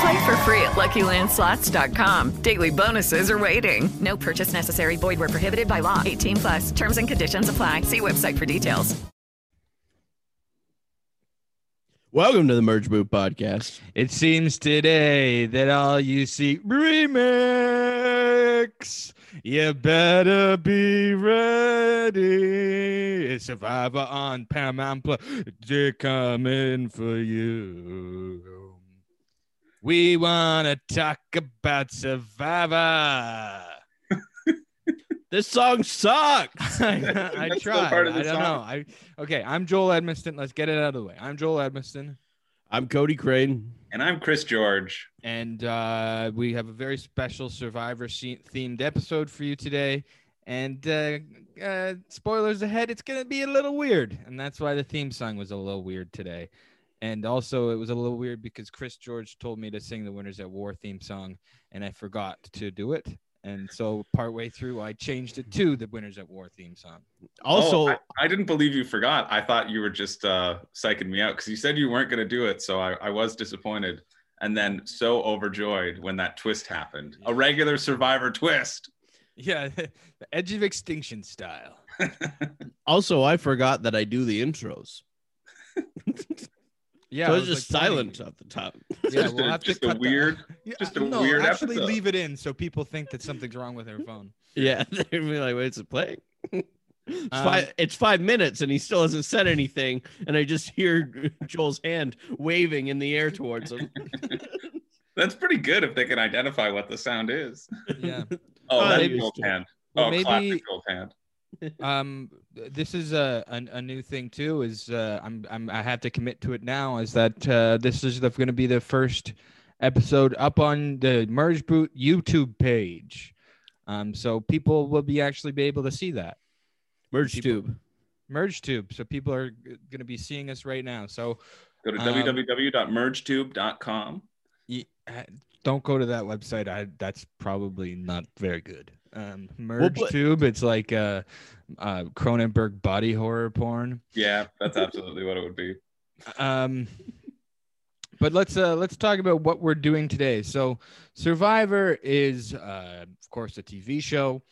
Play for free at LuckyLandSlots.com. Daily bonuses are waiting. No purchase necessary. Void where prohibited by law. 18 plus. Terms and conditions apply. See website for details. Welcome to the Merge Boot Podcast. It seems today that all you see remix. You better be ready. It's Survivor on Paramount Plus. They're coming for you. We want to talk about Survivor. This song sucks. I, I tried. part of the I don't song. know. I okay. I'm Joel Edmiston. Let's get it out of the way. I'm Joel Edmiston. I'm Cody Crane. And I'm Chris George. and uh, we have a very special Survivor themed episode for you today. And uh, uh, spoilers ahead, it's going to be a little weird, and that's why the theme song was a little weird today. And also, it was a little weird because Chris George told me to sing the Winners at War theme song, and I forgot to do it. And so, partway through, I changed it to the Winners at War theme song. Also, Oh, I, I didn't believe you forgot. I thought you were just uh, psyching me out because you said you weren't going to do it. So I, I was disappointed and then so overjoyed when that twist happened. A regular survivor twist. Yeah, the Edge of Extinction style. also, I forgot that I do the intros. Yeah, so it's was, just like, silent at the top. Yeah, Just we'll a- have to just a cut that- weird- Yeah, just a no, weird actually episode. leave it in so people think that something's wrong with their phone. yeah, they'd be like, "Wait, is it playing?" it's, Um, five, it's five minutes, and he still hasn't said anything, and I just hear Joel's hand waving in the air towards him. That's pretty good if they can identify what the sound is. Yeah. Oh, Uh, that's maybe- Joel's hand. Well, oh, maybe- classic Joel's hand. Um, th- this is a, a a new thing too. Is uh, I'm I'm I have to commit to it now. Is that uh, this is going to be the first episode up on the Merge Boot YouTube page. Um, so people will be actually be able to see that. Merge People- tube. Merge Tube. So people are going to be seeing us right now. So Go to Um, www.mergetube.com. y- don't go to that website. I that's probably not very good. Um, Merge but- Tube. It's like uh, uh, Cronenberg body horror porn. Yeah, that's absolutely what it would be. Um, but let's uh, let's talk about what we're doing today. So, Survivor is, uh, of course, a TV show.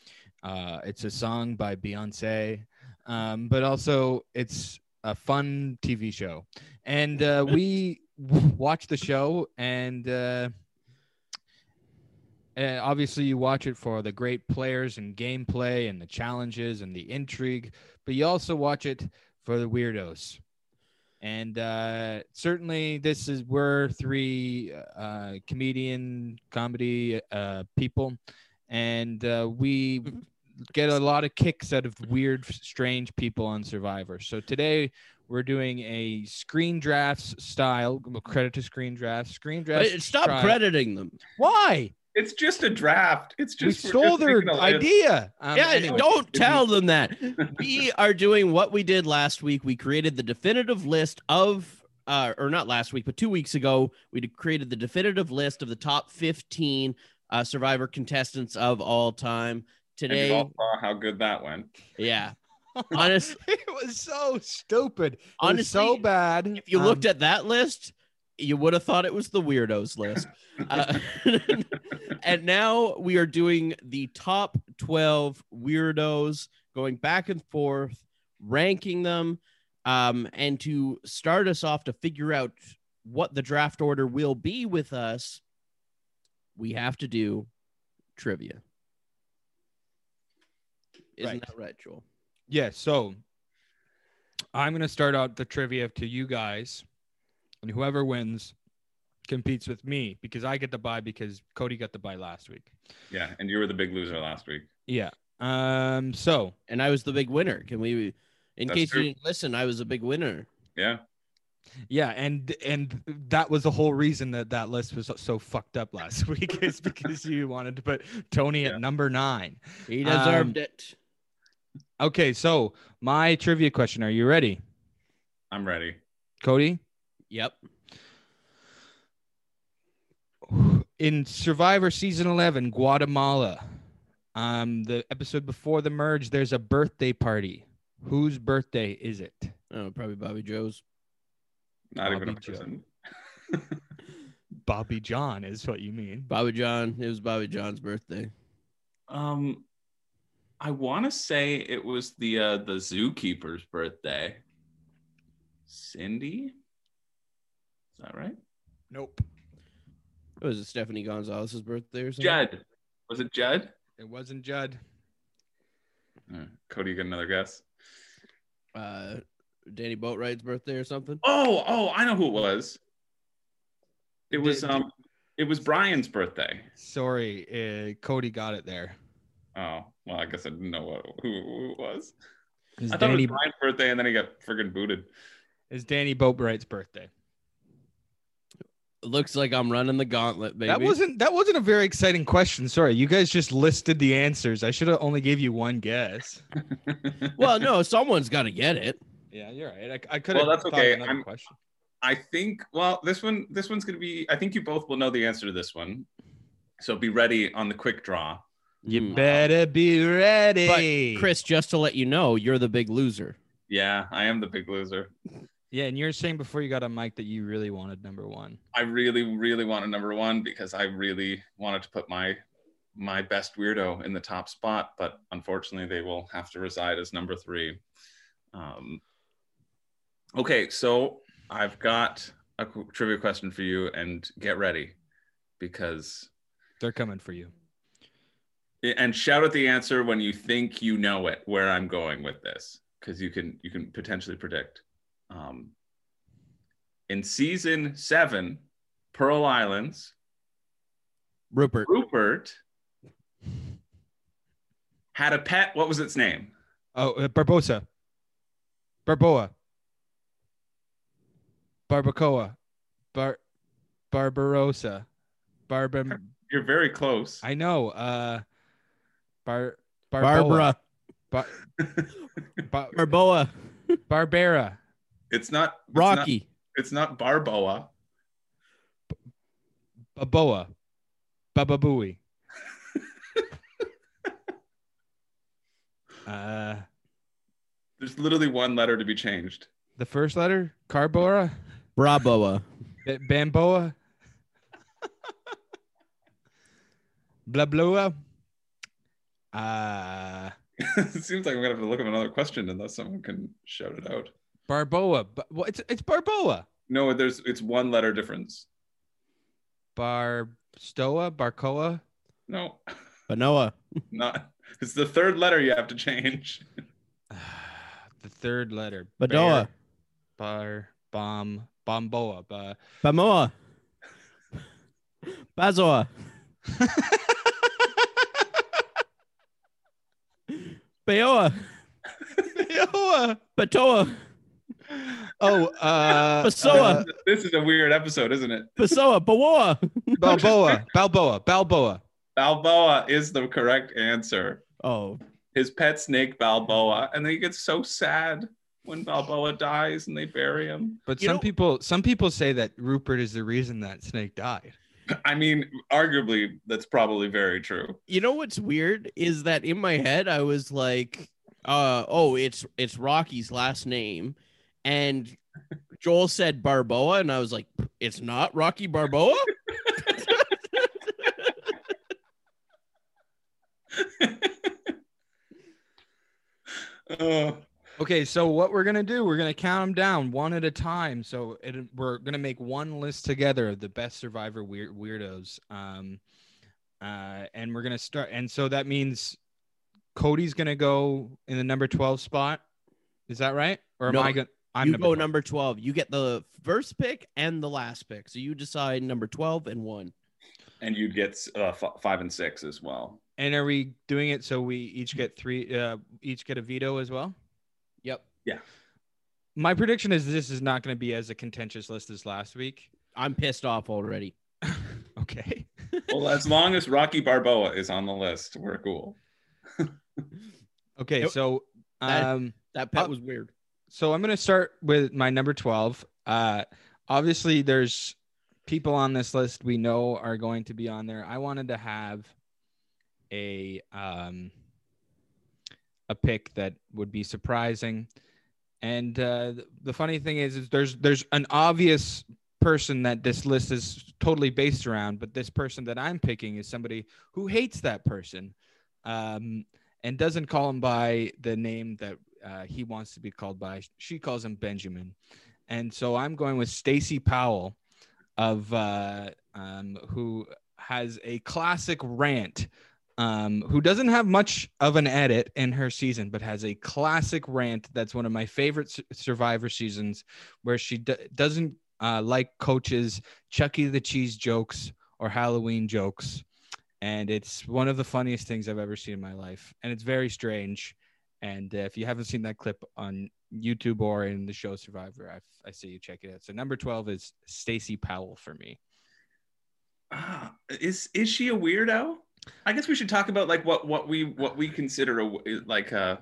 Uh, it's a song by Beyonce, um, but also it's a fun TV show, and uh, we watch the show and. Uh, uh, obviously, you watch it for the great players and gameplay and the challenges and the intrigue, but you also watch it for the weirdos. And uh, certainly, this is we're three uh, comedian comedy uh, people, and uh, we get a lot of kicks out of weird, strange people on Survivor. So today we're doing a screen drafts style. Credit to screen drafts. Screen drafts. Stop style- crediting them. Why? It's just a draft. It's just we're stole just their making a list. idea. Um, yeah, anyway. don't tell them that. we are doing what we did last week. We created the definitive list of, uh, or not last week, but two weeks ago, we created the definitive list of the top 15 uh, Survivor contestants of all time. And you Today, all saw how good that went. yeah. honestly, it was so stupid. It was so bad. if you Um, looked at that list, you would have thought it was the weirdos list. Uh, and now we are doing the top 12 weirdos, going back and forth, ranking them. Um, and to start us off to figure out what the draft order will be with us, we have to do trivia. Isn't Right. that right, Joel? Yeah, so I'm gonna start out the trivia to you guys, and whoever wins competes with me because I get the buy because Cody got the buy last week. Yeah, and you were the big loser last week. Yeah. Um. So And I was the big winner. Can we? In That's case true. you didn't listen, I was a big winner. Yeah. yeah, and and that was the whole reason that that list was so fucked up last week is because you wanted to put Tony Yeah. at number nine. He deserved Um, it. Okay, so my trivia question: Are you ready, I'm ready. Cody? Yep. in Survivor season 11, Guatemala, um, the episode before the merge, there's a birthday party. Whose birthday is it? Oh, probably Bobby Joe's. Not even a Bobby Joe. person. Bobby Jon is what you mean. Bobby Jon. It was Bobby Jon's birthday. Um, I want to say it was the uh, the zookeeper's birthday. Cindy, is that right? Nope. Was it Stephanie Gonzalez's birthday or something? Judd, was it Judd? It wasn't Judd. Uh, Cody, you get another guess. Uh, Danny Boatwright's birthday or something. Oh, oh, I know who it was. It was Did- um, it was Brian's birthday. Sorry, uh, Cody got it there. Oh, well, I guess I didn't know what, who, who it was. It's I thought Danny, it was Brian's birthday, and then he got friggin' booted. it's Danny Boatwright's birthday. Looks like I'm running the gauntlet, baby. That wasn't that wasn't a very exciting question. Sorry, you guys just listed the answers. I should have only gave you one guess. Well, no, someone's got to get it. Yeah, you're right. I, I could have Well, that's okay. another I'm- question. I think. Well, this one, this one's gonna be. I think you both will know the answer to this one. So be ready on the quick draw. You Mm. better be ready. But Chris, just to let you know, you're the big loser. Yeah, I am the big loser. Yeah, and you're saying before you got on mic that you really wanted number one. I really, really wanted number one because I really wanted to put my my best weirdo in the top spot, but unfortunately, they will have to reside as number three. Um, okay, so I've got a trivia question for you, and get ready because They're coming for you. and shout out the answer when you think you know it where i'm going with this because you can you can potentially predict um, in season seven pearl islands Rupert. rupert had a pet what was its name Oh, uh, Barbosa. Barboa. Barbacoa. Bar Barbarossa. Barba you're very close I know. Uh Bar Barbara. Bar, Bar, Barboa. Barbera. It's not it's not- Rocky. it's not barboa Baboa. Bababooey. uh there's literally one letter to be changed the first letter? Carbora? Braboa. B- Bamboa? Blabloa? Uh it seems like i'm gonna have to look up another question unless someone can shout it out Barboa. But well, it's it's Barboa. no there's it's one letter difference Barstoa, Barcoa. no Banoa. not it's the third letter you have to change the third letter. Badoa. Bear, Bar bomb bomboa. Ba, Bamoa. Bazoa. Bayoa. Bayoa. Batoa. Oh, uh, Basoa. this is a weird episode, isn't it? Basoa. Bawoa. Balboa. Balboa. Balboa. Balboa is the correct answer. Oh, His pet snake, Balboa. And they get so sad when Balboa dies and they bury him. But You some know- people, some people say that Rupert is the reason that Snake died. I mean, arguably, that's probably very true. you know what's weird is that in my head I was like, uh, oh, it's it's Rocky's last name, and Joel said Barboa, and I was like, it's not Rocky Barboa. Oh, Okay, so what we're gonna do? We're gonna count them down one at a time. So it, we're gonna make one list together of the best Survivor weird weirdos. Um, uh, and we're gonna start. And so that means Cody's gonna go in the number twelve spot. Is that right? Or am No, I going? I'm you number go 12. number 12. You get the first pick and the last pick. So you decide number 12 and one. And you'd get uh, f- five and six as well. And are we doing it so we each get three? Uh, each get a veto as well. Yep. Yeah. My prediction is this is not going to be as a contentious list as last week. I'm pissed off already. Okay. Well, as long as Rocky Barboa is on the list, we're cool. Okay. Yep. So, That- um, That pet Uh, was weird. So I'm going to start with my number 12. Uh, obviously, there's people on this list we know are going to be on there. I wanted to have a um, a pick that would be surprising. And uh, the funny thing is, is there's there's an obvious person that this list is totally based around, but this person that I'm picking is somebody who hates that person, um, and doesn't call him by the name that uh, he wants to be called by. She calls him Benjamin, and so I'm going with Stacey Powell, of uh, um, who has a classic rant. Um, who doesn't have much of an edit in her season, but has a classic rant that's one of my favorite Su- Survivor seasons, where she d- doesn't uh, like coaches Chucky the Cheese jokes or Halloween jokes, and it's one of the funniest things I've ever seen in my life, and it's very strange. And uh, if you haven't seen that clip on YouTube or in the show Survivor, I, I say you check it out. So number twelve is Stacey Powell for me. Ah, is is she a weirdo? I guess we should talk about like what what we what we consider a, like uh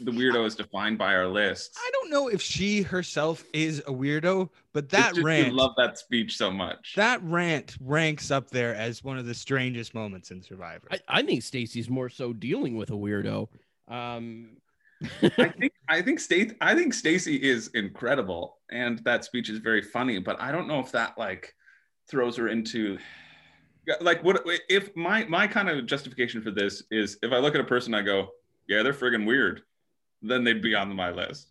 the weirdo is defined by our lists. I don't know if she herself is a weirdo, but that just you rant, love that speech so much. that rant ranks up there as one of the strangest moments in Survivor. I, I think Stacey's more so dealing with a weirdo. Um, I think I think Stacey I think Stacey is incredible and that speech is very funny, but I don't know if that like throws her into like what if my my kind of justification for this is if I look at a person I go, yeah, they're friggin' weird, then they'd be on my list.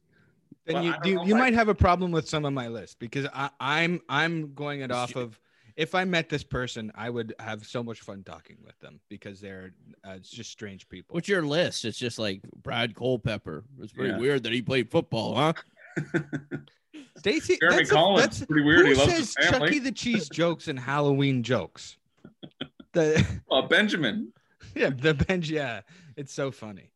then Well, you don't you, know you if I- might have a problem with some of my list because I, I'm I'm going it off of if I met this person, I would have so much fun talking with them because they're uh, it's just strange people. what's your list? It's just like Brad Culpepper. It's pretty Yeah. weird that he played football, huh? Stacey, Jeremy that's a- Collins, that's- pretty weird. Who He loves says his. Chucky the Cheese jokes and Halloween jokes? The Oh, Benjamin. yeah, the bench. Yeah, it's so funny,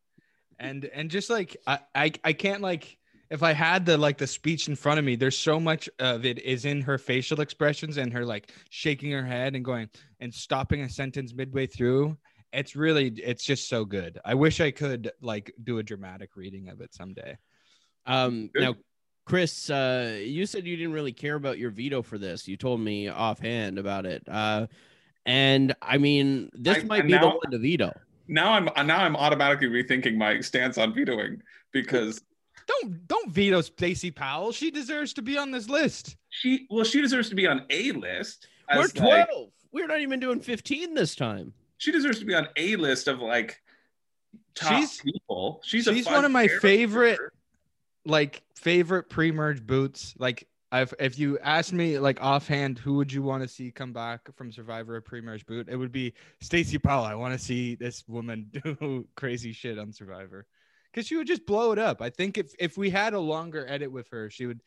and and just like I, I I can't like if I had the like the speech in front of me, there's so much of it is in her facial expressions and her like shaking her head and going and stopping a sentence midway through. It's really it's just so good. I wish I could like do a dramatic reading of it someday. Um, Good. now, Chris, uh, you said you didn't really care about your veto for this. You told me offhand about it. Uh, and I mean, this I- might be the now- one to veto. Now I'm now I'm automatically rethinking my stance on vetoing because Don't don't veto Stacey Powell. She deserves to be on this list. she well she deserves to be on a list. We're as, like- 12. We're not even doing 15 this time. she deserves to be on a list of like top She's- people. She's she's fun one of my character. favorite like favorite pre-merge boots. Like I've, if you asked me like offhand, who would you want to see come back from Survivor a pre-merge boot? It would be Stacey Powell. I want to see this woman do crazy shit on Survivor because she would just blow it up. I think if if we had a longer edit with her, she would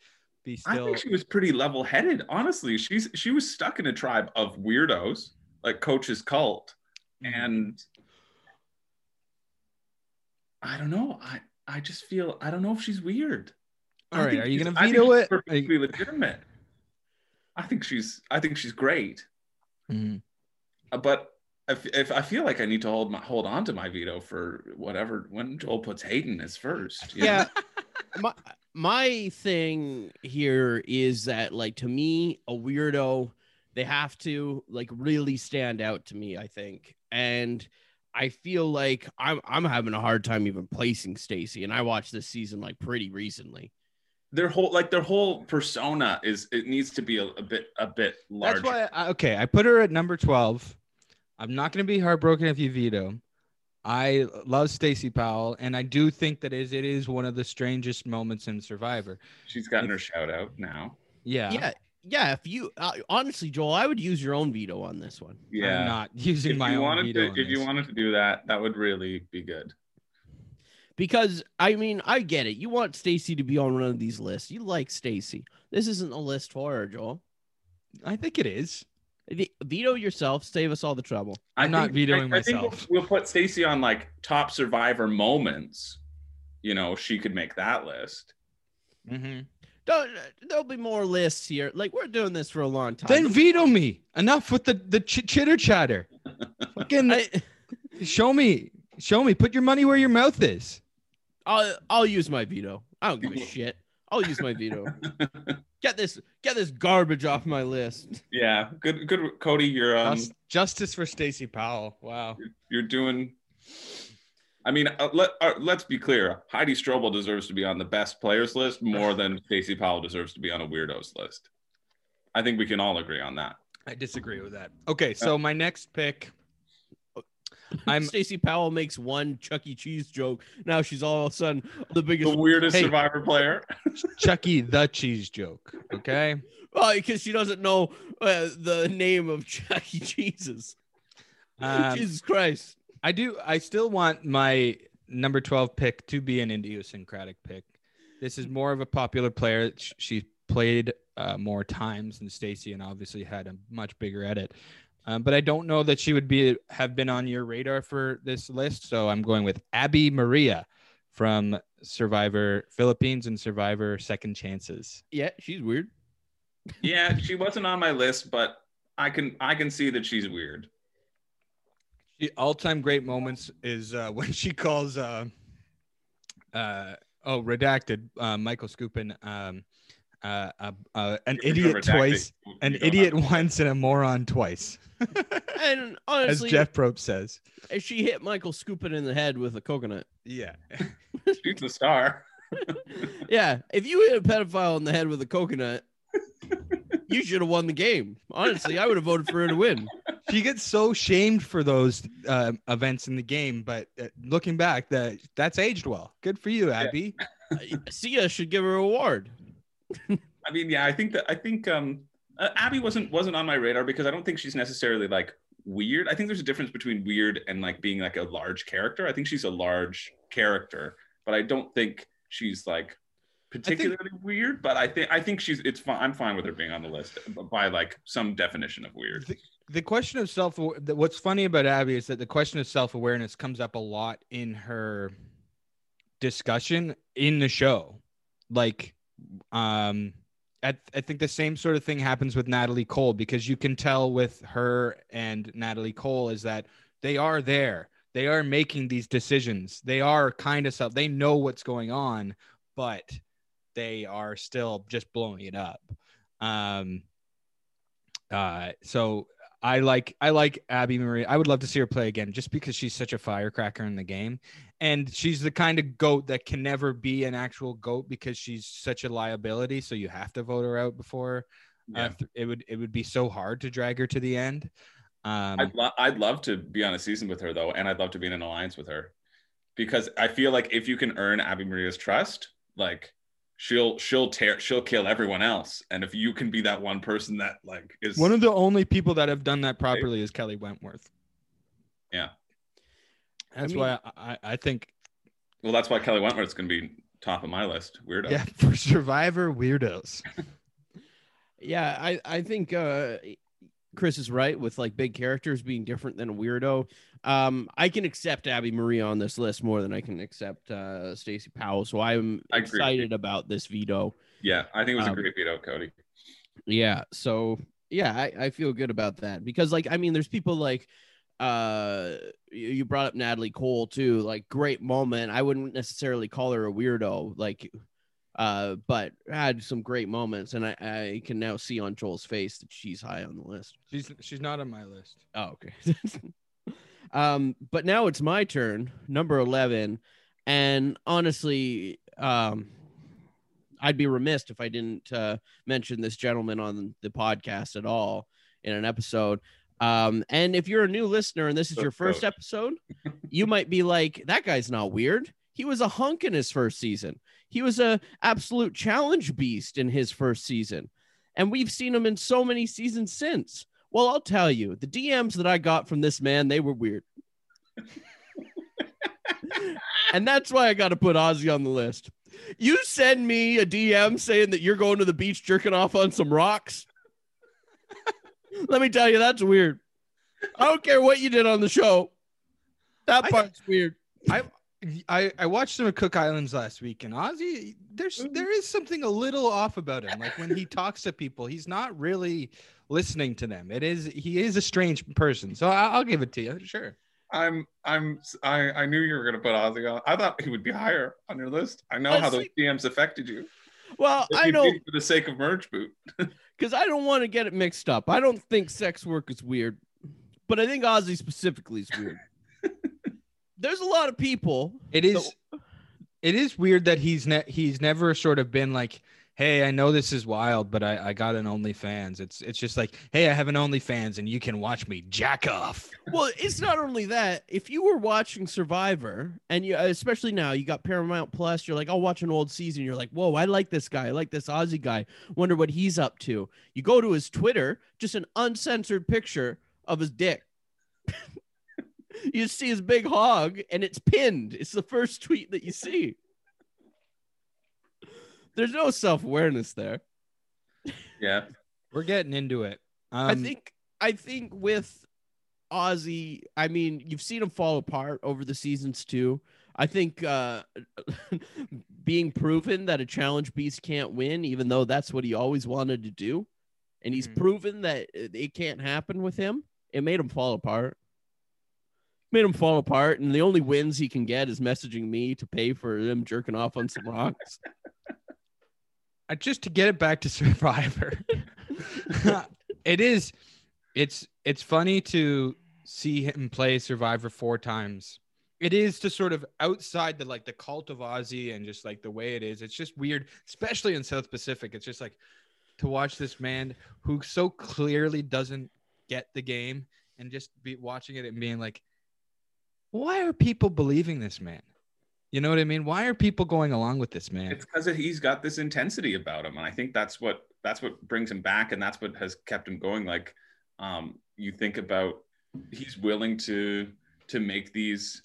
be still. I think she was pretty level-headed. Honestly, she's she was stuck in a tribe of weirdos like Coach's cult, Mm-hmm. and I don't know. I I just feel I don't know if she's weird. I All right, are you gonna I veto it? Perfectly legitimate. I think she's I think she's great. Uh, but if, if I feel like I need to hold my hold on to my veto for whatever when Joel puts Hayden as first. Yeah. my my thing here is that like to me a weirdo they have to like really stand out to me i think and i feel like i'm i'm having a hard time even placing stacey and i watched this season like pretty recently their whole like their whole persona is it needs to be a, a bit a bit larger. That's why. I, okay, I put her at number twelve. I'm not going to be heartbroken if you veto. I love Stacey Powell, and I do think that is it is one of the strangest moments in Survivor. She's gotten her shout out now. Yeah, yeah yeah if you uh, honestly joel i would use your own veto on this one Yeah. I'm not using if my you own veto. to, on if you wanted to do that, that would really be good. because I mean, I get it. You want Stacey to be on one of these lists. You like Stacey. This isn't a list for her, Joel. I think it is. V- Veto yourself. Save us all the trouble. I I'm not vetoing I, I think myself. we'll, we'll put Stacey on like top survivor moments. You know, she could make that list. Mm-hmm. Don't, there'll be more lists here. Like we're doing this for a long time. Then veto me. Enough with the the ch- chitter chatter. Fucking I, show me, show me. Put your money where your mouth is. I'll I'll use my veto. I don't give a shit. I'll use my veto. Get this get this garbage off my list. Yeah, good, good, Cody. You're um, Jus- Justice for Stacey Powell. Wow. you're doing. I mean, uh, let uh, let's be clear. Heidi Strobel deserves to be on the best players list more than Stacey Powell deserves to be on a weirdos list. I think we can all agree on that. I disagree with that. Okay, so my next pick. I'm Stacey Powell makes one Chuck E. Cheese joke. Now she's all of a sudden the biggest The weirdest Hey. survivor player. Chucky the cheese joke. Okay. Well, because she doesn't know uh, the name of Chuck E. Cheese's. Um, Jesus Christ. I do. I still want my number 12 pick to be an idiosyncratic pick. This is more of a popular player. Sh- She played uh, more times than Stacey and obviously had a much bigger edit. Um, but I don't know that she would be have been on your radar for this list. So I'm going with Abi-Maria from Survivor Philippines and Survivor Second Chances. Yeah, she's weird. yeah, she wasn't on my list, but I can I can see that she's weird. She, all-time great moments is uh, when she calls uh, uh, oh redacted uh, Michael Skupin um, uh, uh, uh, an you're idiot twice, an idiot once, and a moron twice, And honestly, as Jeff Probst says. If she hit Michael Skupin in the head with a coconut. Yeah, She's the star. Yeah, if you hit a pedophile in the head with a coconut, you should have won the game. Honestly, I would have voted for her to win. she gets so shamed for those uh, events in the game, but uh, looking back, that that's aged well. Good for you, Abby. Sia should give her a award. I mean, yeah, I think that I think um uh, Abby wasn't wasn't on my radar because I don't think she's necessarily like weird. I think there's a difference between weird and like being like a large character. I think she's a large character, but I don't think she's like particularly weird. But I think I think she's it's fine. I'm fine with her being on the list by like some definition of weird. the question of self what's funny about abby is that the question of self-awareness comes up a lot in her discussion in the show like um I, I think the same sort of thing happens with natalie cole because you can tell with her and natalie cole is that they are there. They are making these decisions. They are kind of self they know what's going on but they are still just blowing it up. Um uh so I like I like Abby Marie. I would love to see her play again just because she's such a firecracker in the game. And she's the kind of goat that can never be an actual goat because she's such a liability. So you have to vote her out before Yeah. uh, it would it would be so hard to drag her to the end. Um I'd, lo- I'd love to be on a season with her though, and I'd love to be in an alliance with her because I feel like if you can earn Abi-Maria's trust, like she'll she'll tear she'll kill everyone else, and if you can be that one person that like is one of the only people that have done that properly is Kelly Wentworth. yeah, That's mean- why I, I, I think well that's why Kelly Wentworth's gonna be top of my list. Weirdo. yeah, for survivor weirdos. Yeah, I I think uh Chris is right with like big characters being different than a weirdo. Um, I can accept Abi-Maria on this list more than I can accept uh Stacey Powell. So I'm I agree with you. excited about this veto. Yeah, I think it was Um, a great veto, Cody. Yeah. So yeah, I, I feel good about that because like I mean, there's people like uh you you brought up Natalie Cole too, like great moment. I wouldn't necessarily call her a weirdo, like uh, but had some great moments, and I, I can now see on Joel's face that she's high on the list. She's she's not on my list. Oh, okay. um, but now it's my turn, number 11. And honestly, um, I'd be remiss if I didn't uh, mention this gentleman on the podcast at all in an episode. Um, and if you're a new listener and this is your first episode, you might be like, that guy's not weird. He was a hunk in his first season. He was a absolute challenge beast in his first season. And we've seen him in so many seasons since. Well, I'll tell you, the DMs that I got from this man, they were weird. and that's why I got to put Ozzy on the list. You send me a DM saying that you're going to the beach jerking off on some rocks. Let me tell you, that's weird. I don't care what you did on the show. That I- part's weird. I, I I watched him at Cook Islands last week, and Ozzy, there's mm. there is something a little off about him. Like when he talks to people, he's not really listening to them. It is he is a strange person. So I, I'll give it to you, sure. I'm I'm I, I knew you were gonna put Ozzy on. I thought he would be higher on your list. I know Let's how those see. DMs affected you. Well, I know for the sake of merge boot. because I don't want to get it mixed up. I don't think sex work is weird, but I think Ozzy specifically is weird. There's a lot of people. It is it is weird that he's ne- he's never sort of been like, hey, I know this is wild, but I, I got an OnlyFans. It's it's just like, hey, I have an OnlyFans, and you can watch me jack off. Well, it's not only that. If you were watching Survivor, and you, especially now, you got Paramount Plus, you're like, I'll watch an old season. You're like, whoa, I like this guy. I like this Ozzy guy. Wonder what he's up to. You go to his Twitter, just an uncensored picture of his dick. you see his big hog, and it's pinned. It's the first tweet that you see. There's no self awareness there. Yeah. We're getting into it. Um, I think I think with Ozzy, I mean, you've seen him fall apart over the seasons too. I think uh being proven that a challenge beast can't win, even though that's what he always wanted to do, and he's Mhm. proven that it it can't happen with him, it made him fall apart. Made him fall apart, and the only wins he can get is messaging me to pay for him jerking off on some rocks. just to get it back to Survivor, it is, it's it's funny to see him play Survivor four times. It is to sort of outside the like the cult of Ozzy and just like the way it is. It's just weird, especially in South Pacific. It's just like to watch this man who so clearly doesn't get the game and just be watching it and being like, why are people believing this man? You know what I mean? Why are people going along with this man? It's because he's got this intensity about him, and I think that's what that's what brings him back, and that's what has kept him going. Like, um, you think about, he's willing to to make these.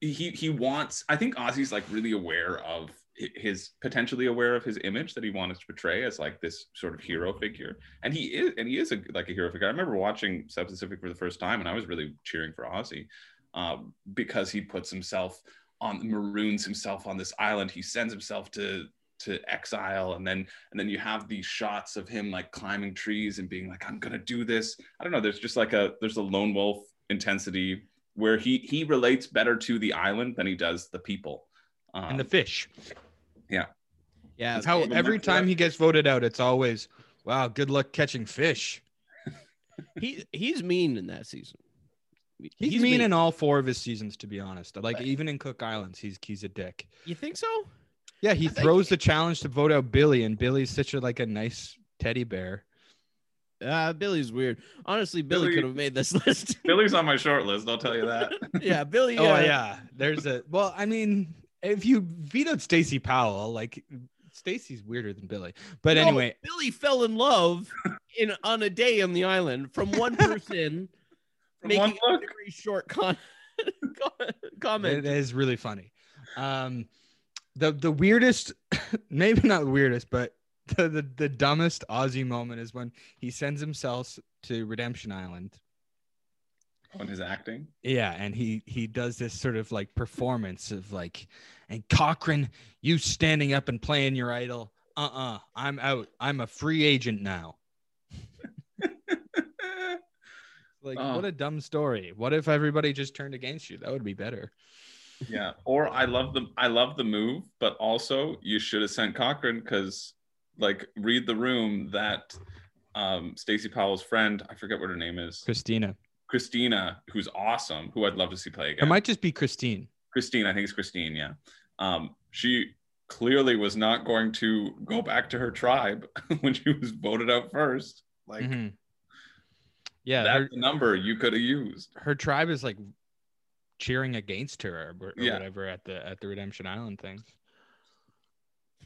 He he wants. I think Ozzy's like really aware of his potentially aware of his image that he wanted to portray as like this sort of hero figure, and he is and he is a like a hero figure. I remember watching South Pacific for the first time, and I was really cheering for Ozzy uh, because he puts himself on maroons himself on this island he sends himself to to exile and then and then you have these shots of him like climbing trees and being like i'm gonna do this i don't know there's just like a there's a lone wolf intensity where he he relates better to the island than he does the people um, and the fish. Yeah, yeah That's how every that's- time he gets voted out, it's always, wow, good luck catching fish. he he's mean in that season. He's, mean, in all four of his seasons, to be honest. Like even in Cook Islands, he's he's a dick. You think so? Yeah, he I think- throws the challenge to vote out Billy, and Billy's such a like a nice teddy bear. Uh, Billy's weird. Honestly, Billy, Billy- could have made this list. billy's on my short list i'll tell you that yeah, Billy. Oh uh, yeah, there's a well. I mean, if you vetoed Stacey Powell, like Stacey's weirder than Billy. But no, anyway, Billy fell in love in on a day on the island from one person From making one a look. very short con- comment. It is really funny. Um, the the weirdest, maybe not the weirdest, but the, the the dumbest Ozzy moment is when he sends himself to Redemption Island. on his acting Yeah, and he he does this sort of like performance of like, and Cochran, you standing up and playing your idol. Uh uh-uh, i am out. I'm a free agent now. Like, Oh. what a dumb story. What if everybody just turned against you? That would be better. yeah or i love the i love the move but also you should have sent cochran because like read the room that um stacey powell's friend i forget what her name is Christina. Christina, who's awesome, who I'd love to see play again. It might just be Christine. Christine, I think it's Christine, yeah. Um, she clearly was not going to go back to her tribe when she was voted out first. Like Mhm. Yeah, that's her, the number you could have used. her tribe is like cheering against her or, or Yeah. whatever at the at the Redemption Island thing.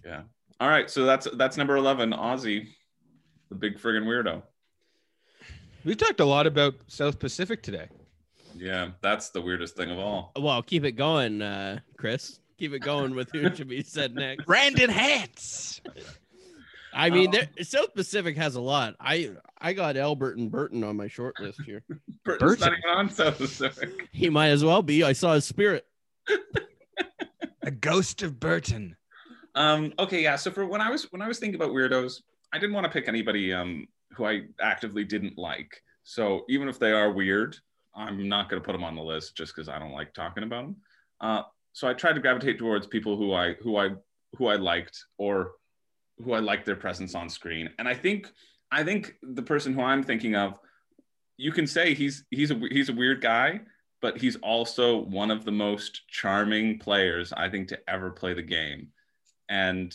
Yeah. All right, so that's that's number eleven, Ozzy, the big friggin' weirdo. We talked a lot about South Pacific today. Yeah, that's the weirdest thing of all. Well, keep it going, uh, Chris. Keep it going with who should be said next. Brandon Hantz. I mean, Um, there, South Pacific has a lot. I I got Albert and Burton on my short list here. Burton's not Burton. even on South Pacific. He might as well be. I saw his spirit. A ghost of Burton. Um, okay, yeah. So for when I was when I was thinking about weirdos, I didn't want to pick anybody um who I actively didn't like. So even if they are weird, I'm not going to put them on the list just because I don't like talking about them. Uh, so I tried to gravitate towards people who I who I who I liked or who I like their presence on screen. And I think I think the person who I'm thinking of, you can say he's he's a he's a weird guy, but he's also one of the most charming players I think to ever play the game. And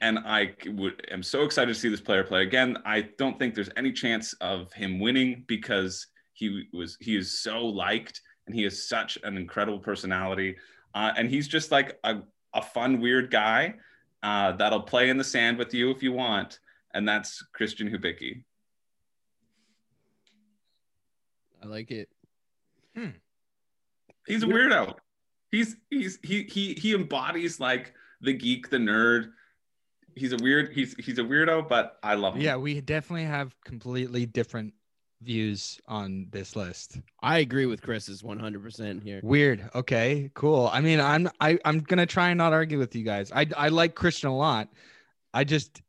and I would am so excited to see this player play again. I don't think there's any chance of him winning because he was he is so liked and he is such an incredible personality. Uh, and he's just like a, a fun, weird guy uh, that'll play in the sand with you if you want. And that's Christian Hubicki. I like it. He's a weirdo. He's he's he he he embodies like the geek, the nerd. He's a weird. He's he's a weirdo, but I love him. Yeah, we definitely have completely different views on this list. I agree with Chris's 100% here. Weird. Okay, cool. I mean, I'm I, I'm gonna try and not argue with you guys. I I like Christian a lot. I just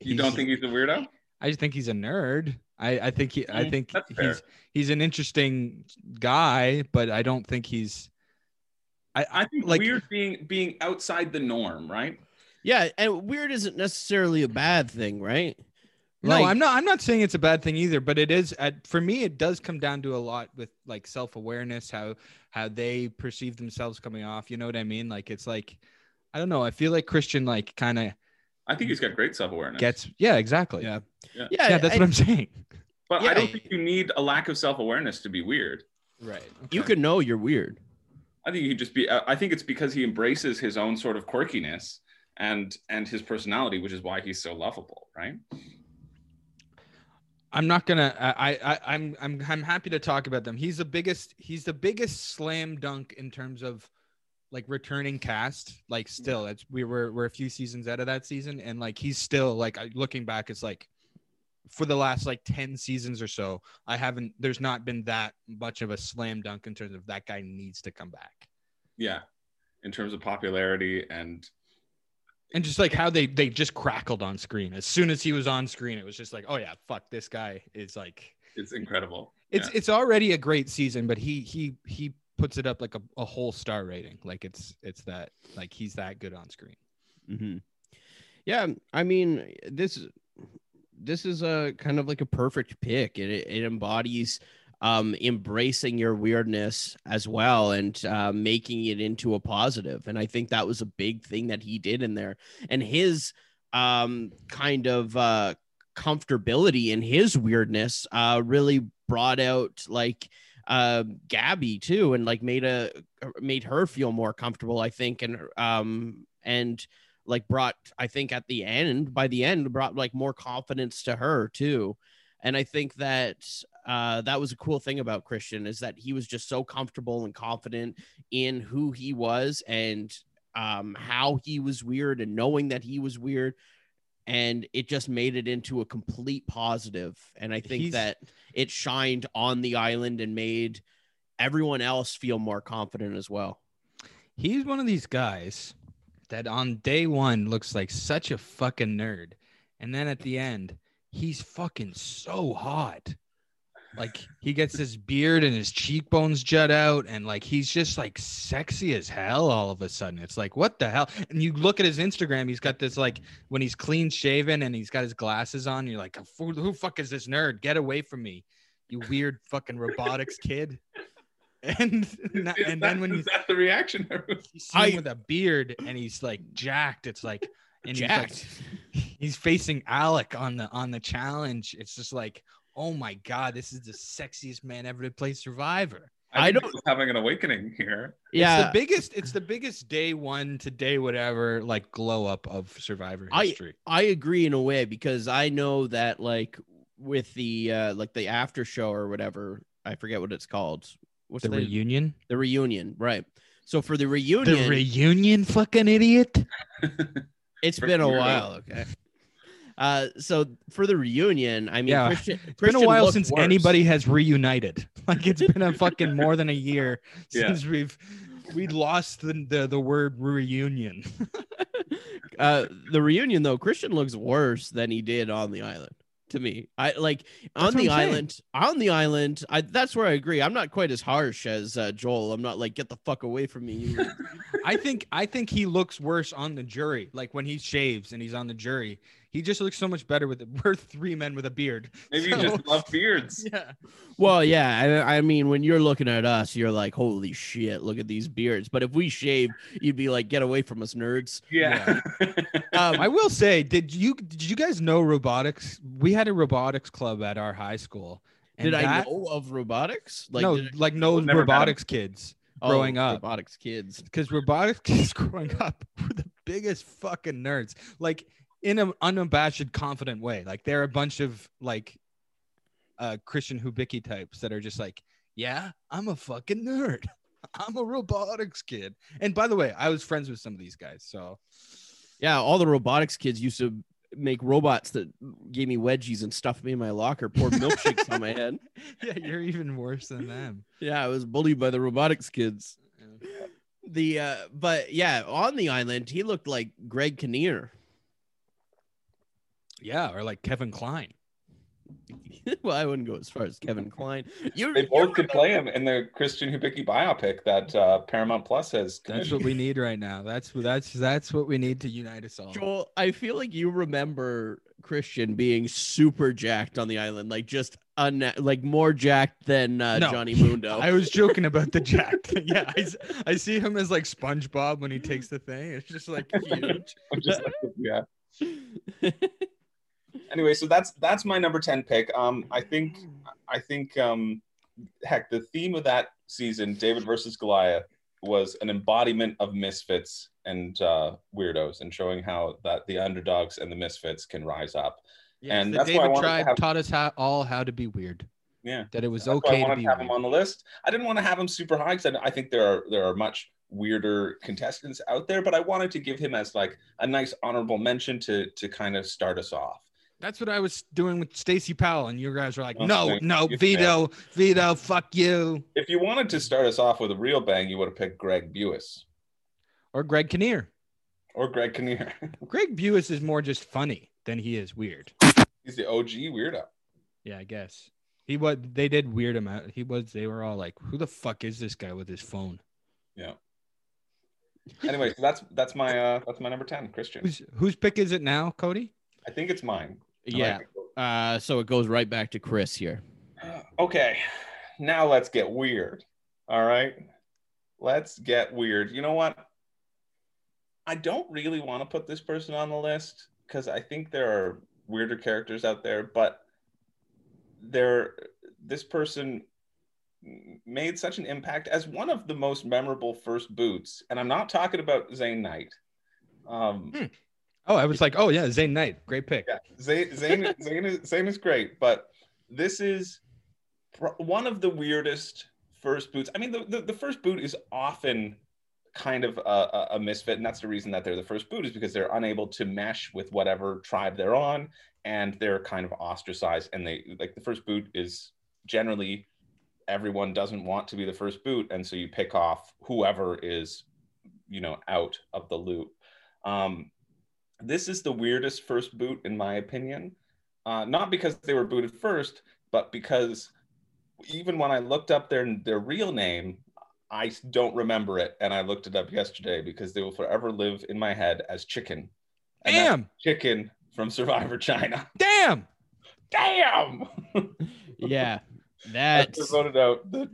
You don't think he's a weirdo? I just think he's a nerd. I I think he I Mm, think that's fair. he's he's an interesting guy, but I don't think he's I I think like weird being being outside the norm, right? Yeah, and weird isn't necessarily a bad thing, right? No, Like- I'm not. I'm not saying it's a bad thing either, but it is. At, for me, it does come down to a lot with like self awareness, how how they perceive themselves coming off. You know what I mean? Like it's like, I don't know. I feel like Christian like kind of I think he's got great self awareness. gets. Yeah, exactly. Yeah. Yeah. Yeah, Yeah, that's I- what I'm saying. but yeah. I don't think you need a lack of self awareness to be weird. Right. You can know you're weird. I think he just be. Uh, I think it's because he embraces his own sort of quirkiness and and his personality, which is why he's so lovable, right? I'm not gonna. I, I I'm I'm I'm happy to talk about them. He's the biggest. He's the biggest slam dunk in terms of like returning cast. Like still, it's we were we're a few seasons out of that season, and like he's still like looking back, it's like for the last like ten seasons or so, I haven't. There's not been that much of a slam dunk in terms of that guy needs to come back. Yeah, in terms of popularity and And just like how they they just crackled on screen. As soon as he was on screen, it was just like, oh yeah, fuck, this guy is like it's incredible. it's Yeah. it's already a great season, but he he he puts it up like a, a whole star rating. Like it's it's that like he's that good on screen. hmm Yeah, I mean this this is a kind of like a perfect pick. It it embodies um embracing your weirdness as well and uh, making it into a positive. And I think that was a big thing that he did in there. And his um kind of uh comfortability in his weirdness uh really brought out like uh Gabby too and like made a made her feel more comfortable I think and um and like brought I think at the end by the end brought like more confidence to her too and I think that uh that was a cool thing about Christian is that he was just so comfortable and confident in who he was and um how he was weird and knowing that he was weird and it just made it into a complete positive and I think He's- that it shined on the island and made everyone else feel more confident as well. He's one of these guys that on day one looks like such a fucking nerd, and then at the end, he's fucking so hot. Like he gets his beard and his cheekbones jut out, and like he's just like sexy as hell all of a sudden. It's like, what the hell? And you look at his Instagram, he's got this like when he's clean shaven and he's got his glasses on, you're like, who, who fuck is this nerd? Get away from me, you weird fucking robotics kid. And and that- then when you is that the reaction? you see him I- with a beard and he's like jacked. It's like and Jacked. he's like he's facing Alec on the on the challenge. It's just like, oh my god, this is the sexiest man ever to play Survivor. I I don't- don't having an awakening here. It's Yeah, the biggest. It's the biggest day one to day whatever like glow up of Survivor I- history. I agree in a way because I know that like with the uh like the after show or whatever I forget what it's called. What's The reunion. The reunion, right? So for the reunion, The reunion, fucking idiot. It's been a while. Okay. Uh, so for the reunion, I mean, Yeah, Christian, It's been a while since anybody has reunited. Like it's been a fucking more than a year Yeah. since we've we lost the, the the word reunion. uh, the reunion though, Christian looks worse than he did on the island. To me, I like on That's what the I'm saying. island. On the island, I that's where I agree. I'm not quite as harsh as uh, Joel. I'm not like get the fuck away from me. I think I think he looks worse on the jury. Like when he shaves and he's on the jury, he just looks so much better with it. We're three men with a beard. Maybe you just love beards. Yeah. Well, yeah, I, I mean, when you're looking at us, you're like, "Holy shit, look at these beards!" But if we shave, you'd be like, "Get away from us, nerds!" Yeah. Um, I will say, did you did you guys know robotics? We had a robotics club at our high school. and did I know of robotics? no, I- like no Never met 'em. robotics kids Oh, growing up. robotics kids. because robotics kids growing up were the biggest fucking nerds. Like in an unabashed, confident way. Like they're a bunch of like uh Christian Hubicki types that are just like, yeah, I'm a fucking nerd. I'm a robotics kid. And by the way, I was friends with some of these guys. So Yeah, all the robotics kids used to make robots that gave me wedgies and stuffed me in my locker, poured milkshakes on my head. yeah, you're even worse than them. Yeah, I was bullied by the robotics kids. The uh, but yeah, on the island, he looked like Greg Kinnear. Yeah, or like Kevin Kline. well, I wouldn't go as far as Kevin Kline. You, They you both could play him in the Christian Hubicki biopic that uh, Paramount Plus has. That's what we need right now. That's that's that's what we need to unite us all. Joel, I feel like you remember Christian being super jacked on the island, like just un- like more jacked than uh, No. Johnny Mundo. I was joking about the jack. yeah, I see him as like SpongeBob when he takes the thing. It's just like huge. I'm just like, yeah. Anyway, so that's that's my number ten pick. Um, I think I think um, heck, the theme of that season, David versus Goliath, was an embodiment of misfits and uh, weirdos, and showing how that the underdogs and the misfits can rise up. And the that's why I David wanted to tribe have- taught us how, all how to be weird. Yeah. That it was That's why I okay to wanted be to have weird. him on the list. I didn't want to have him super high because I, I think there are there are much weirder contestants out there, but I wanted to give him as like a nice honorable mention to to kind of start us off. That's what I was doing with Stacey Powell, and you guys were like, Oh, "No, no, you. veto, veto, fuck you." If you wanted to start us off with a real bang, you would have picked Greg Buis Or Greg Kinnear. or Greg Kinnear. Greg Buis is more just funny than he is weird. He's the OG weirdo. Yeah, I guess he was. They did weird him out. He was. They were all like, "Who the fuck is this guy with his phone?" Yeah. Anyway, so that's that's my uh that's my number ten, Christian. Whose pick is it now, Cody? I think it's mine. Yeah. like. Uh, so it goes right back to Chris here. Okay, now let's get weird. All right, let's get weird. You know what? I don't really want to put this person on the list because I think there are weirder characters out there, but there, this person made such an impact as one of the most memorable first boots, and I'm not talking about Zane Knight. Um, Oh, I was like, "Oh yeah, Zane Knight, great pick." yeah, Zane, Zane, Zane, is, Zane is great, but this is one of the weirdest first boots. I mean, the, the, the first boot is often kind of a, a, misfit, and that's the reason that they're the first boot is because they're unable to mesh with whatever tribe they're on, and they're kind of ostracized. And they like the first boot is generally everyone doesn't want to be the first boot, and so you pick off whoever is, you know, out of the loop. Um, this is the weirdest first boot in my opinion. Uh, not because they were booted first but because even when i looked up their their real name i don't remember it and i looked it up yesterday because they will forever live in my head as chicken. And Damn, chicken from survivor china. Damn. damn! Yeah, that's that's voted out the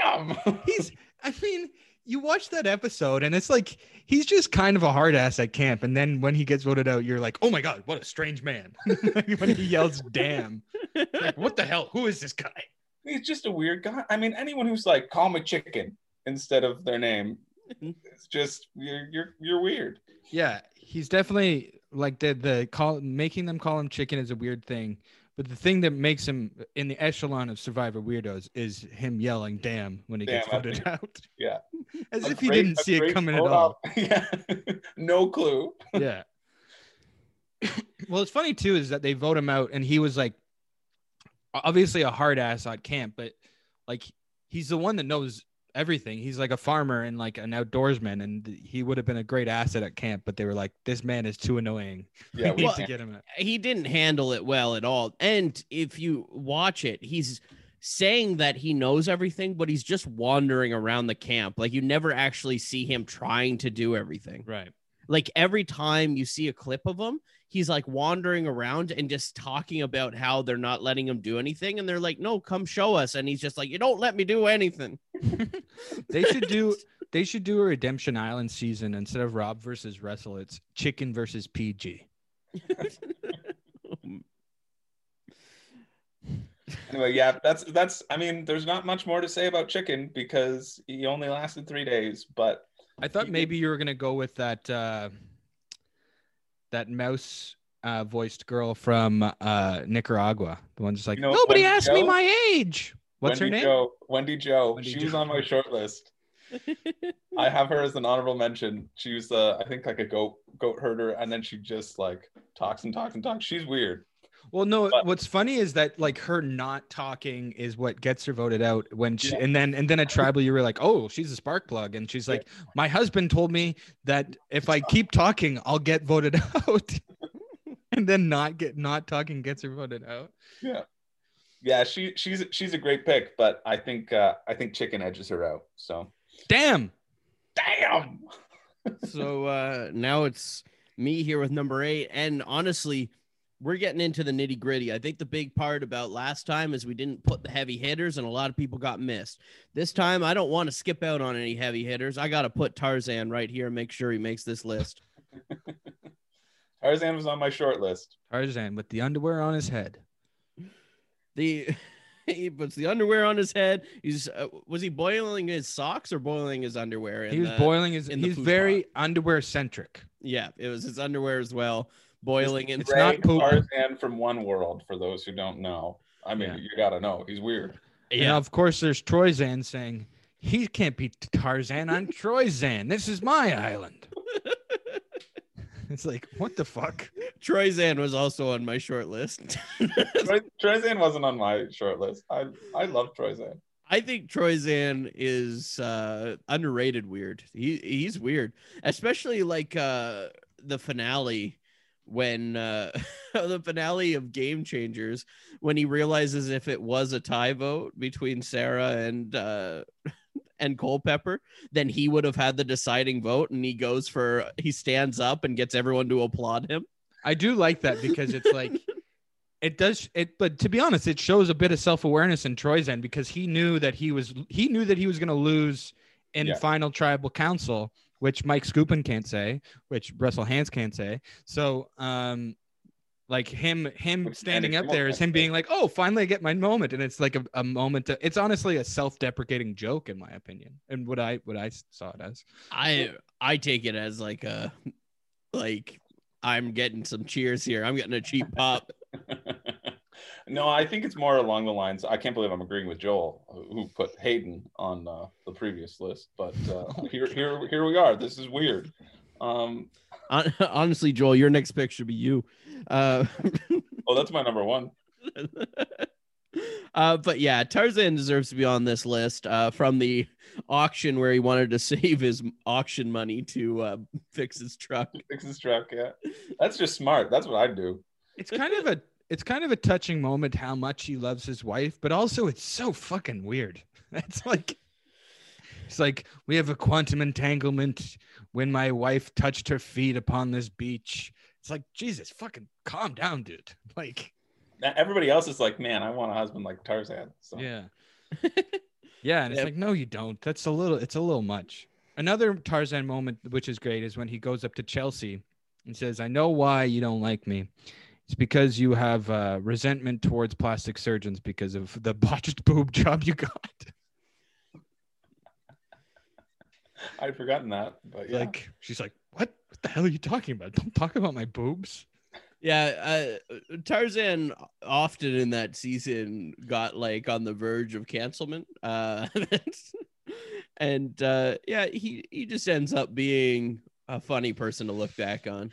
damn! He's. I mean, you watch that episode, and it's like he's just kind of a hard ass at camp, and then when he gets voted out, you're like, "Oh my god, what a strange man!" when he yells, "Damn!" Like, what the hell? Who is this guy? he's just a weird guy i mean anyone who's like call me chicken instead of their name it's just you're you're, you're weird Yeah, he's definitely like the the call making them call him chicken is a weird thing, But the thing that makes him in the echelon of Survivor weirdos is him yelling "damn" when he gets Damn, I voted out, Yeah. as A if he great- didn't see it coming at all. Yeah. no clue. yeah. well, it's funny too is that they vote him out, and he was like, obviously a hard ass at camp, but like he's the one that knows everything. He's like a farmer and like an outdoorsman, and he would have been a great asset at camp. But they were like, this man is too annoying. Yeah, we we need Well, to get him. Out. he didn't handle it well at all. And if you watch it, he's saying that he knows everything, but he's just wandering around the camp. Like you never actually see him trying to do everything. Right. Like every time you see a clip of him, he's like wandering around and just talking about how they're not letting him do anything. And they're like, no, come show us. And he's just like, you don't let me do anything. They should do. They should do a Redemption Island season instead of Rob versus Russell. It's Chicken versus Peih-Gee. Anyway, yeah, that's that's. I mean, there's not much more to say about Chicken because he only lasted three days. But I thought You- maybe you were gonna go with that uh, that mouse uh, voiced girl from uh, Nicaragua. The one just like You know, nobody Wendy asked me my age. What's Wendy her name? Joe, Wendy Jo. Wendy she was Jo. on my short list. I have her as an honorable mention. She was, uh, I think, like a goat goat herder, and then she just like talks and talks and talks. She's weird. Well, no. But- what's funny is that like her not talking is what gets her voted out. When she Yeah. and then and then at tribal you were like, oh, she's a spark plug, and she's like, my husband told me that if I keep talking, I'll get voted out. and then not get not talking gets her voted out. Yeah, yeah. She she's she's a great pick, but I think uh, I think Chicken edges her out. So Damn. damn. so uh now it's me here with number eight and honestly we're getting into the nitty gritty i think the big part about last time is we didn't put the heavy hitters and a lot of people got missed this time i don't want to skip out on any heavy hitters i gotta put tarzan right here and make sure he makes this list Tarzan was on my short list. Tarzan with the underwear on his head. the he puts the underwear on his head he's uh, was he boiling his socks or boiling his underwear in He was the- boiling his. in the He's very underwear centric. yeah it was his underwear as well boiling in It's not Ray poop. Tarzan from One World. For those who don't know, I mean, Yeah. you gotta know he's weird. And of course, there's Troyzan saying he can't be Tarzan. I'm Troyzan. This is my island. it's like what the fuck. troyzan was also on my short list Troy, Tarzan wasn't on my short list. I I love Tarzan. I think Troyzan is uh, underrated weird. He he's weird, especially like uh, the finale when uh, the finale of Game Changers when he realizes if it was a tie vote between Sarah and uh, and Culpepper, then he would have had the deciding vote, and he goes for he stands up and gets everyone to applaud him. I do like that because it's like it does it. But to be honest, it shows a bit of self awareness in Troyzan because he knew that he was he knew that he was going to lose in Yeah. final tribal council, which Mike Skupin can't say, which Russell Hantz can't say. So um. Like him, him standing up there is him being like, "Oh, finally I get my moment," and it's like a, a moment. To, it's honestly a self-deprecating joke, in my opinion, and what I what I saw it as. I I take it as like a like I'm getting some cheers here. I'm getting a cheap pop. no, I think it's more along the lines. I can't believe I'm agreeing with Joel, who put Hayden on uh, the previous list. But uh, here, here, here we are. This is weird. Um, Honestly, Joel, your next pick should be you. Uh, oh, that's my number one. uh, but yeah, Tarzan deserves to be on this list uh, from the auction where he wanted to save his auction money to uh, fix his truck. Fix his truck. Yeah, that's just smart. That's what I'd do. It's kind of a it's kind of a touching moment how much he loves his wife, but also it's so fucking weird. It's like it's like we have a quantum entanglement when my wife touched her feet upon this beach. It's like Jesus, fucking calm down, dude. Like Now, everybody else is like, man, I want a husband like Tarzan. So yeah, yeah, and it's like no, you don't. That's a little. It's a little much. Another Tarzan moment, which is great, is when he goes up to Chelsea and says, "I know why you don't like me." It's because you have uh, resentment towards plastic surgeons because of the botched boob job you got. I'd forgotten that. But yeah. Like she's like, "What? What the hell are you talking about? Don't talk about my boobs." Yeah, uh, Tarzan often in that season got like on the verge of cancelment. Uh, and uh, yeah, he he just ends up being a funny person to look back on.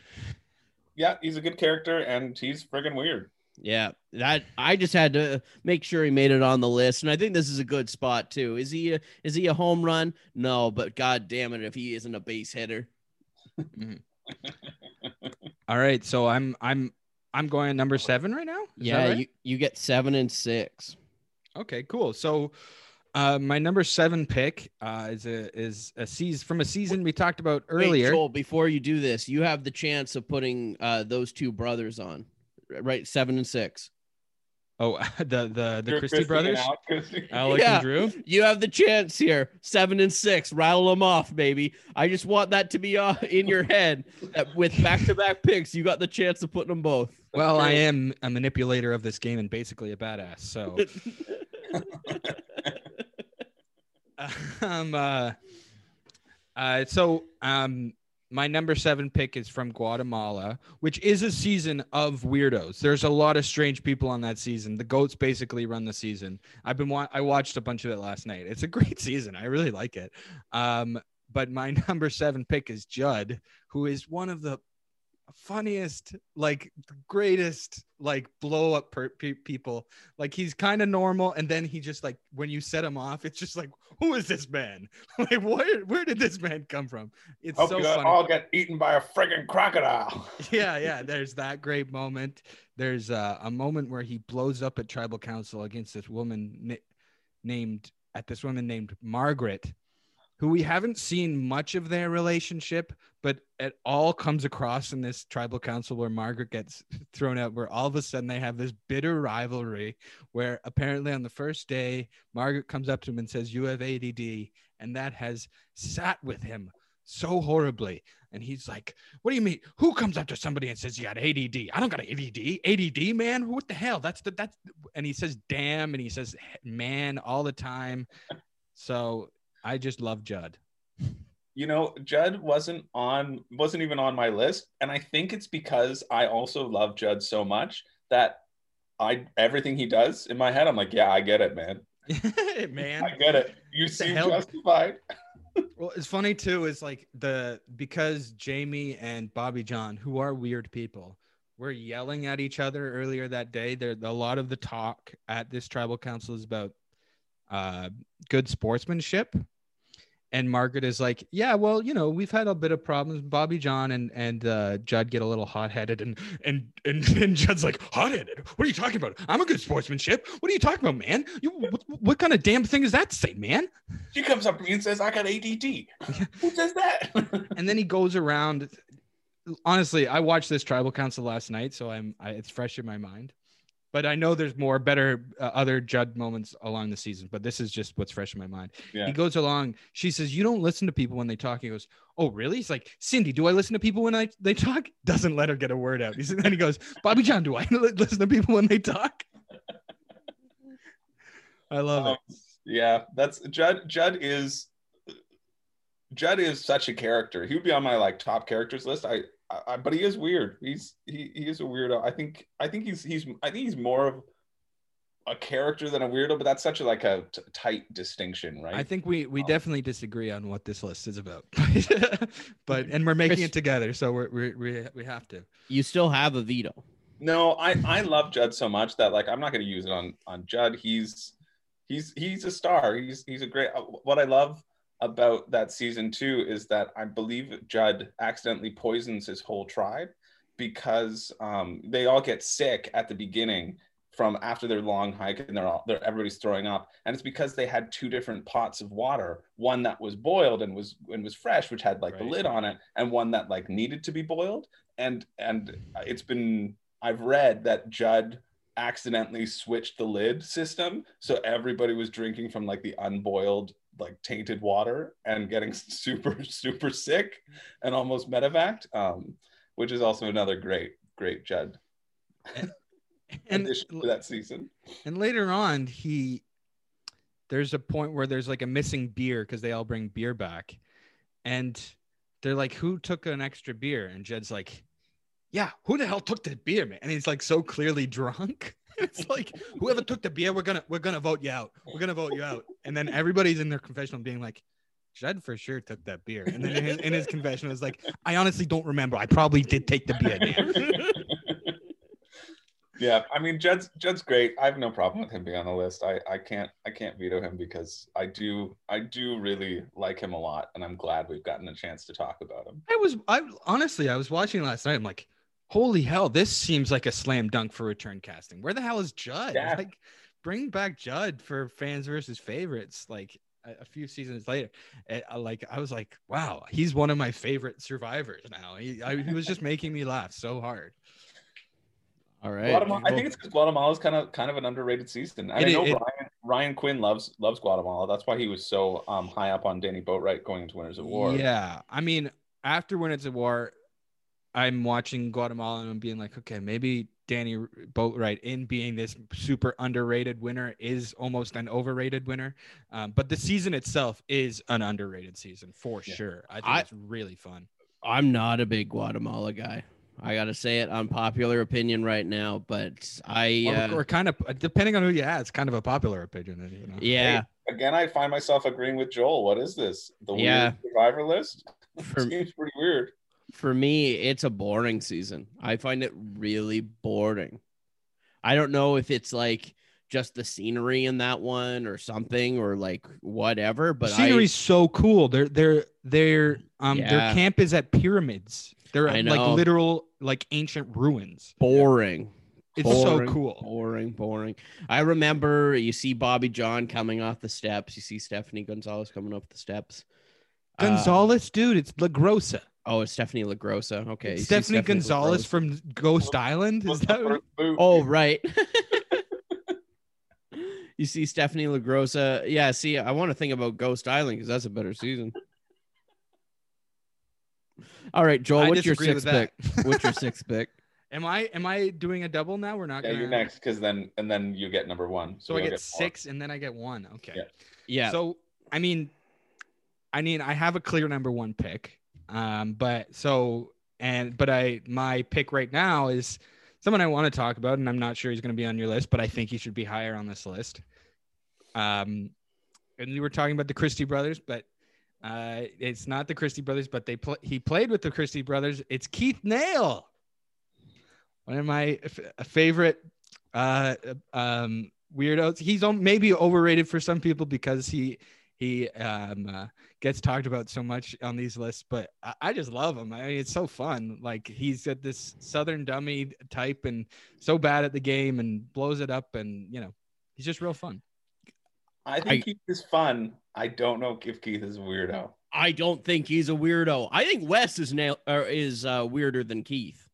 Yeah, he's a good character and he's friggin' weird. Yeah, that I just had to make sure he made it on the list, and I think this is a good spot too. Is he a, is he a home run? No, but god damn it, if he isn't a base hitter. All right, so I'm I'm I'm going number seven right now. Is yeah, right? you, you get seven and six. Okay, cool. So, uh, my number seven pick uh, is a is a season from a season we talked about Wait, earlier. Joel, before you do this, you have the chance of putting uh, those two brothers on, right? Seven and six. oh, the the the You're Christie Christy brothers, and Al- Yeah. and Drew. You have the chance here. Seven and six. Rattle them off, baby. I just want that to be uh, in your head. That with back to back picks, you got the chance of putting them both. Well, I am a manipulator of this game and basically a badass. So, um, uh, uh, so um, my number seven pick is from Guatemala, which is a season of weirdos. There's a lot of strange people on that season. The goats basically run the season. I've been wa- I watched a bunch of it last night. It's a great season. I really like it. Um, but my number seven pick is Judd, who is one of the funniest, like greatest, like blow up per- pe- people. Like he's kind of normal, and then he just like when you set him off, it's just like, who is this man? like where where did this man come from? It's Hope so you funny. all get eaten by a friggin' crocodile. yeah, yeah. There's that great moment. There's uh, a moment where he blows up at tribal council against this woman na- named at this woman named Margaret, who we haven't seen much of their relationship, but it all comes across in this tribal council where Margaret gets thrown out, where all of a sudden they have this bitter rivalry. Where apparently on the first day, Margaret comes up to him and says, "You have ADD," and that has sat with him so horribly. And he's like, What do you mean? Who comes up to somebody and says you got ADD? I don't got ADD. ADD, man. What the hell? That's the that's and he says damn and he says man all the time. So I just love Judd. you know judd wasn't on wasn't even on my list and i think it's because i also love judd so much that i everything he does in my head i'm like yeah i get it man man. i get it you seem justified Well, it's funny too, is like the because Jamie and Bobby Jon, who are weird people, were yelling at each other earlier that day. There a lot of the talk at this tribal council is about uh good sportsmanship. And Margaret is like, yeah, well, you know, we've had a bit of problems. Bobby Jon and and uh, Judd get a little hot headed, and and and and Judd's like, hot headed? What are you talking about? I'm a good sportsmanship. What are you talking about, man? You what, what kind of damn thing is that to say, man? she comes up to me and says i got add who says that and then he goes around honestly i watched this tribal council last night so i'm I, it's fresh in my mind but i know there's more better uh, other judd moments along the season but this is just what's fresh in my mind. Yeah. he goes along she says you don't listen to people when they talk. He goes oh really? He's like cindy do i listen to people when I, they talk? Doesn't let her get a word out. He's, then he goes bobby jon do i listen to people when they talk? I love Um, it yeah that's judd judd is judd is such a character. He would be on my like top characters list. I I, but he is weird. He's he, he is a weirdo. I think I think he's he's I think he's more of a character than a weirdo, but that's such a like a t- tight distinction, right? I think we we Um, definitely disagree on what this list is about, but and we're making it together, so we're, we're we we have to. You still have a veto. No, I I love Judd so much that like I'm not going to use it on on Judd. He's he's he's a star. He's he's a great. uh, What I love about that season two is that I believe Judd accidentally poisons his whole tribe because um, they all get sick at the beginning from after their long hike and they're all they're everybody's throwing up. And it's because they had two different pots of water one that was boiled and was and was fresh which had like the lid on it and one that like needed to be boiled. And and it's been i've read that judd accidentally switched the lid system. So everybody was drinking from like the unboiled like tainted water and getting super super sick and almost medevaced um which is also another great great judd And to that season and later on, he there's a point where there's like a missing beer because they all bring beer back, and they're like, "Who took an extra beer?" And Jed's like, yeah, who the hell took the beer, man? And he's like so clearly drunk. it's like whoever took the beer, we're gonna we're gonna vote you out. We're gonna vote you out. And then everybody's in their confessional being like, Judd for sure took that beer. And then in his, in his confession was like, I honestly don't remember. I probably did take the beer. Yeah, I mean Judd's Judd's great. I have no problem with him being on the list. I I can't I can't veto him because I do I do really like him a lot, and I'm glad we've gotten a chance to talk about him. I was I honestly I was watching last night. I'm like, holy hell, this seems like a slam dunk for return casting. Where the hell is Judd? Yeah. Like, bring back Judd for fans versus favorites. Like a, a few seasons later, Eh, I- like I was like, wow, he's one of my favorite survivors now. He, I, he was just making me laugh so hard. All right. Guatemala, I think it's because Guatemala's kind of kind of an underrated season. And It- I know it- Ryan, Ryan Quinn loves loves Guatemala. That's why he was so um, high up on Danni Boatwright going into Winners at War. Yeah, I mean, after Winners it's a war, I'm watching Guatemala and I'm being like, okay, maybe Danni Boatwright in being this super underrated winner is almost an overrated winner. Um, but the season itself is an underrated season for Yeah. sure. I think I- it's really fun. I'm not a big Guatemala guy. I gotta say it, unpopular opinion right now, but I Or, uh, or kind of depending on who you ask, it's kind of a popular opinion. You know? yeah Again, I find myself agreeing with Joel. What is this? The Yeah. weird survivor list? for Seems pretty weird. For me it's a boring season. I find it really boring. I don't know if it's like just the scenery in that one or something or like whatever, but the scenery's so cool. They're they're they're um Yeah. their camp is at pyramids. They're I at, like literal like ancient ruins. Boring. It's Boring, so cool. Boring, boring. I remember you see Bobby Jon coming off the steps. You see Stephanie Gonzalez coming up the steps. Uh, Gonzalez, dude, it's La Grossa. Oh, it's Stephanie LaGrossa. Okay. you see Stephanie, Gonzalez LaGrossa. from Ghost Island. Is that first boot? Oh, right. you see Stephanie LaGrossa. Yeah, see, I want to think about Ghost Island because that's a better season. All right, Joel, I what's your sixth pick? What's your sixth pick? Am I am I doing a double now? We're not Yeah, gonna. you're next because then and then you get number one. So we I all get six and then I get one. Okay. Yeah. Yeah. So I mean, I mean, I have a clear number one pick. Um, but so and but I my pick right now is someone I want to talk about, and I'm not sure he's going to be on your list, but I think he should be higher on this list. Um, and you were talking about the Christy brothers, but uh, it's not the Christy brothers, but they pl- he played with the Christie brothers. It's Keith Nale, one of my f- favorite uh, um, weirdos. He's on, maybe overrated for some people because he he um, uh, gets talked about so much on these lists, but I, I just love him. I mean, it's so fun. Like he's got this Southern dummy type and so bad at the game and blows it up, and you know, he's just real fun. I think Keith is fun. I don't know if Keith is a weirdo. I don't think he's a weirdo. I think Wes is Nale or is uh, weirder than Keith.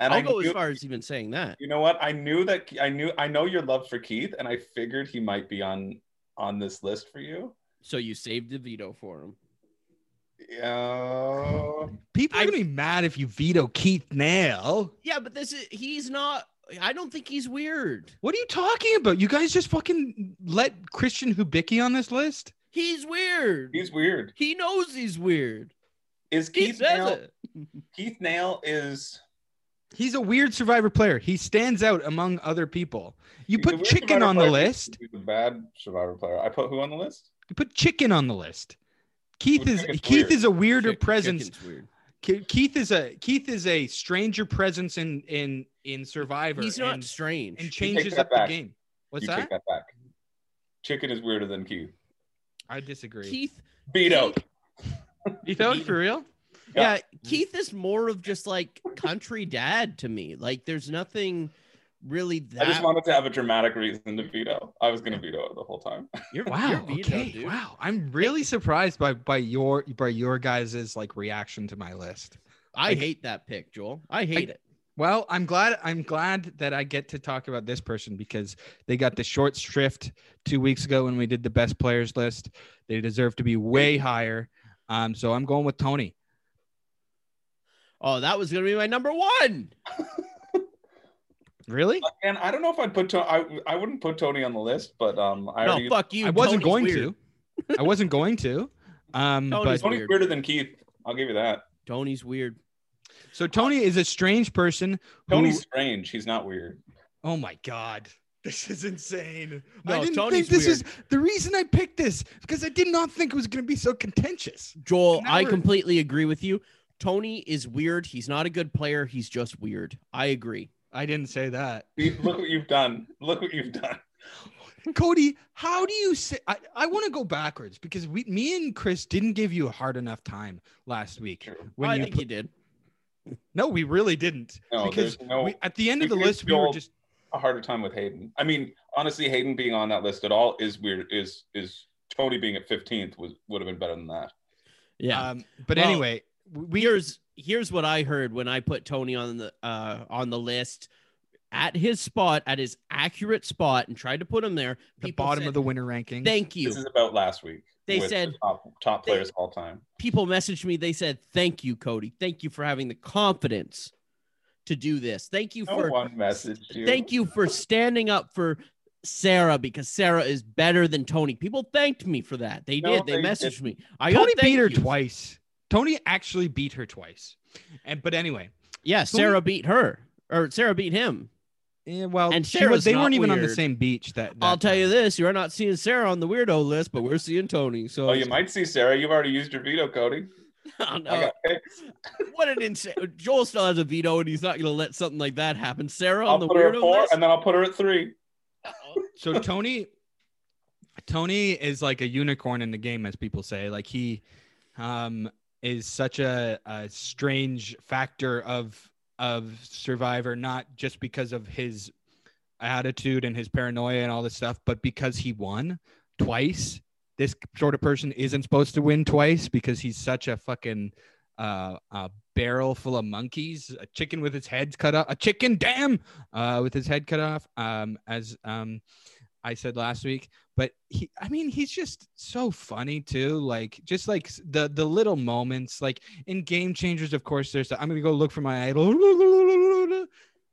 And I'll I go as far as even saying that. You know what? I knew that I knew I know your love for Keith, and I figured he might be on on this list for you. So you saved the veto for him. Yeah. People are gonna be mad if you veto Keith Nale. Yeah, but this is he's not. I don't think he's weird. What are you talking about? You guys just fucking let Christian Hubicki on this list? He's weird. He's weird. He knows he's weird. Is He Keith Nale? it. Keith Nale is. He's a weird survivor player. He stands out among other people. You he's put chicken Survivor on the player. list. He's a bad survivor player. I put who on the list? You put chicken on the list. Keith Well, is Keith weird. is a weirder Chick- presence. weird. Keith is a Keith is a stranger presence in in in Survivor. He's not and, strange. and changes that up the game. What's you that? take that back. Chicken is weirder than Keith. I disagree. Keith. Beat you know it for real? Yeah. Yeah. Keith is more of just like country dad to me. Like there's nothing really that. I just wanted to have a dramatic reason to veto. I was going to veto it the whole time. You're, Wow. you're veto, okay. dude. Wow. I'm really surprised by by your by your guys' like reaction to my list. I Like- hate that pick, Joel. I hate it. Well, I'm glad I'm glad that I get to talk about this person because they got the short shrift two weeks ago when we did the best players list. They deserve to be way higher. Um, so I'm going with Tony. Oh, that was gonna be my number one. Really? And I don't know if I'd put Tony. I, I wouldn't put Tony on the list, but um, I No, already. fuck you. I wasn't Tony's going weird. to. I wasn't going to. Um, Tony's but Tony's weird. weirder than Keith. I'll give you that. Tony's weird. So Tony is a strange person. Who, Tony's strange. He's not weird. oh my god, this is insane. No, I didn't Tony's think this weird. is the reason I picked this because I did not think it was going to be so contentious. Joel, I we're- completely agree with you. Tony is weird. He's not a good player. He's just weird. I agree. I didn't say that. Look what you've done. Look what you've done. Cody, how do you say? I, I want to go backwards because we, me and Chris didn't give you a hard enough time last week. When I you think put- you did. no, we really didn't. No, because no- we, at the end of the list, we were just A harder time with Hayden. I mean, honestly, Hayden being on that list at all is weird. Is is Tony being at 15th was would have been better than that. Yeah. Um, but Well, anyway, we here's here's what I heard when I put Tony on the uh on the list at his spot at his accurate spot and tried to put him there. the bottom said, of the winner ranking. Thank you. This is about last week. They said- the top, top players of all time. People messaged me. They said, "Thank you, Cody. Thank you for having the confidence to do this. Thank you No for one messaged you. thank you for standing up for." Sarah, because Sarah is better than Tony. People thanked me for that. They No, did. They, they messaged didn't. me. I got Tony beat her yous. twice. Tony actually beat her twice. And but anyway, Yeah, Tony- Sarah beat her, or Sarah beat him. yeah, well, And she Sarah's was, they weren't even on the same beach. That, day. I'll that tell you this: you're not seeing Sarah on the weirdo list, but we're seeing Tony. So Oh, you might see Sarah. You've already used your veto, Cody. Oh, no. What an insane! Joel still has a veto, and he's not going to let something like that happen. Sarah on I'll the put her at weirdo four, list. and then I'll put her at three. So Tony, Tony is like a unicorn in the game, as people say. Like he, um, is such a, a strange factor of of Survivor, not just because of his attitude and his paranoia and all this stuff, but because he won twice. This sort of person isn't supposed to win twice because he's such a fucking uh, a barrel full of monkeys, a chicken with its head cut off, a chicken, damn, uh, with his head cut off. Um, as um, I said last week, but he, I mean, he's just so funny too. Like, just like the the little moments, like in Game Changers, of course. There's, I'm gonna go look for my idol.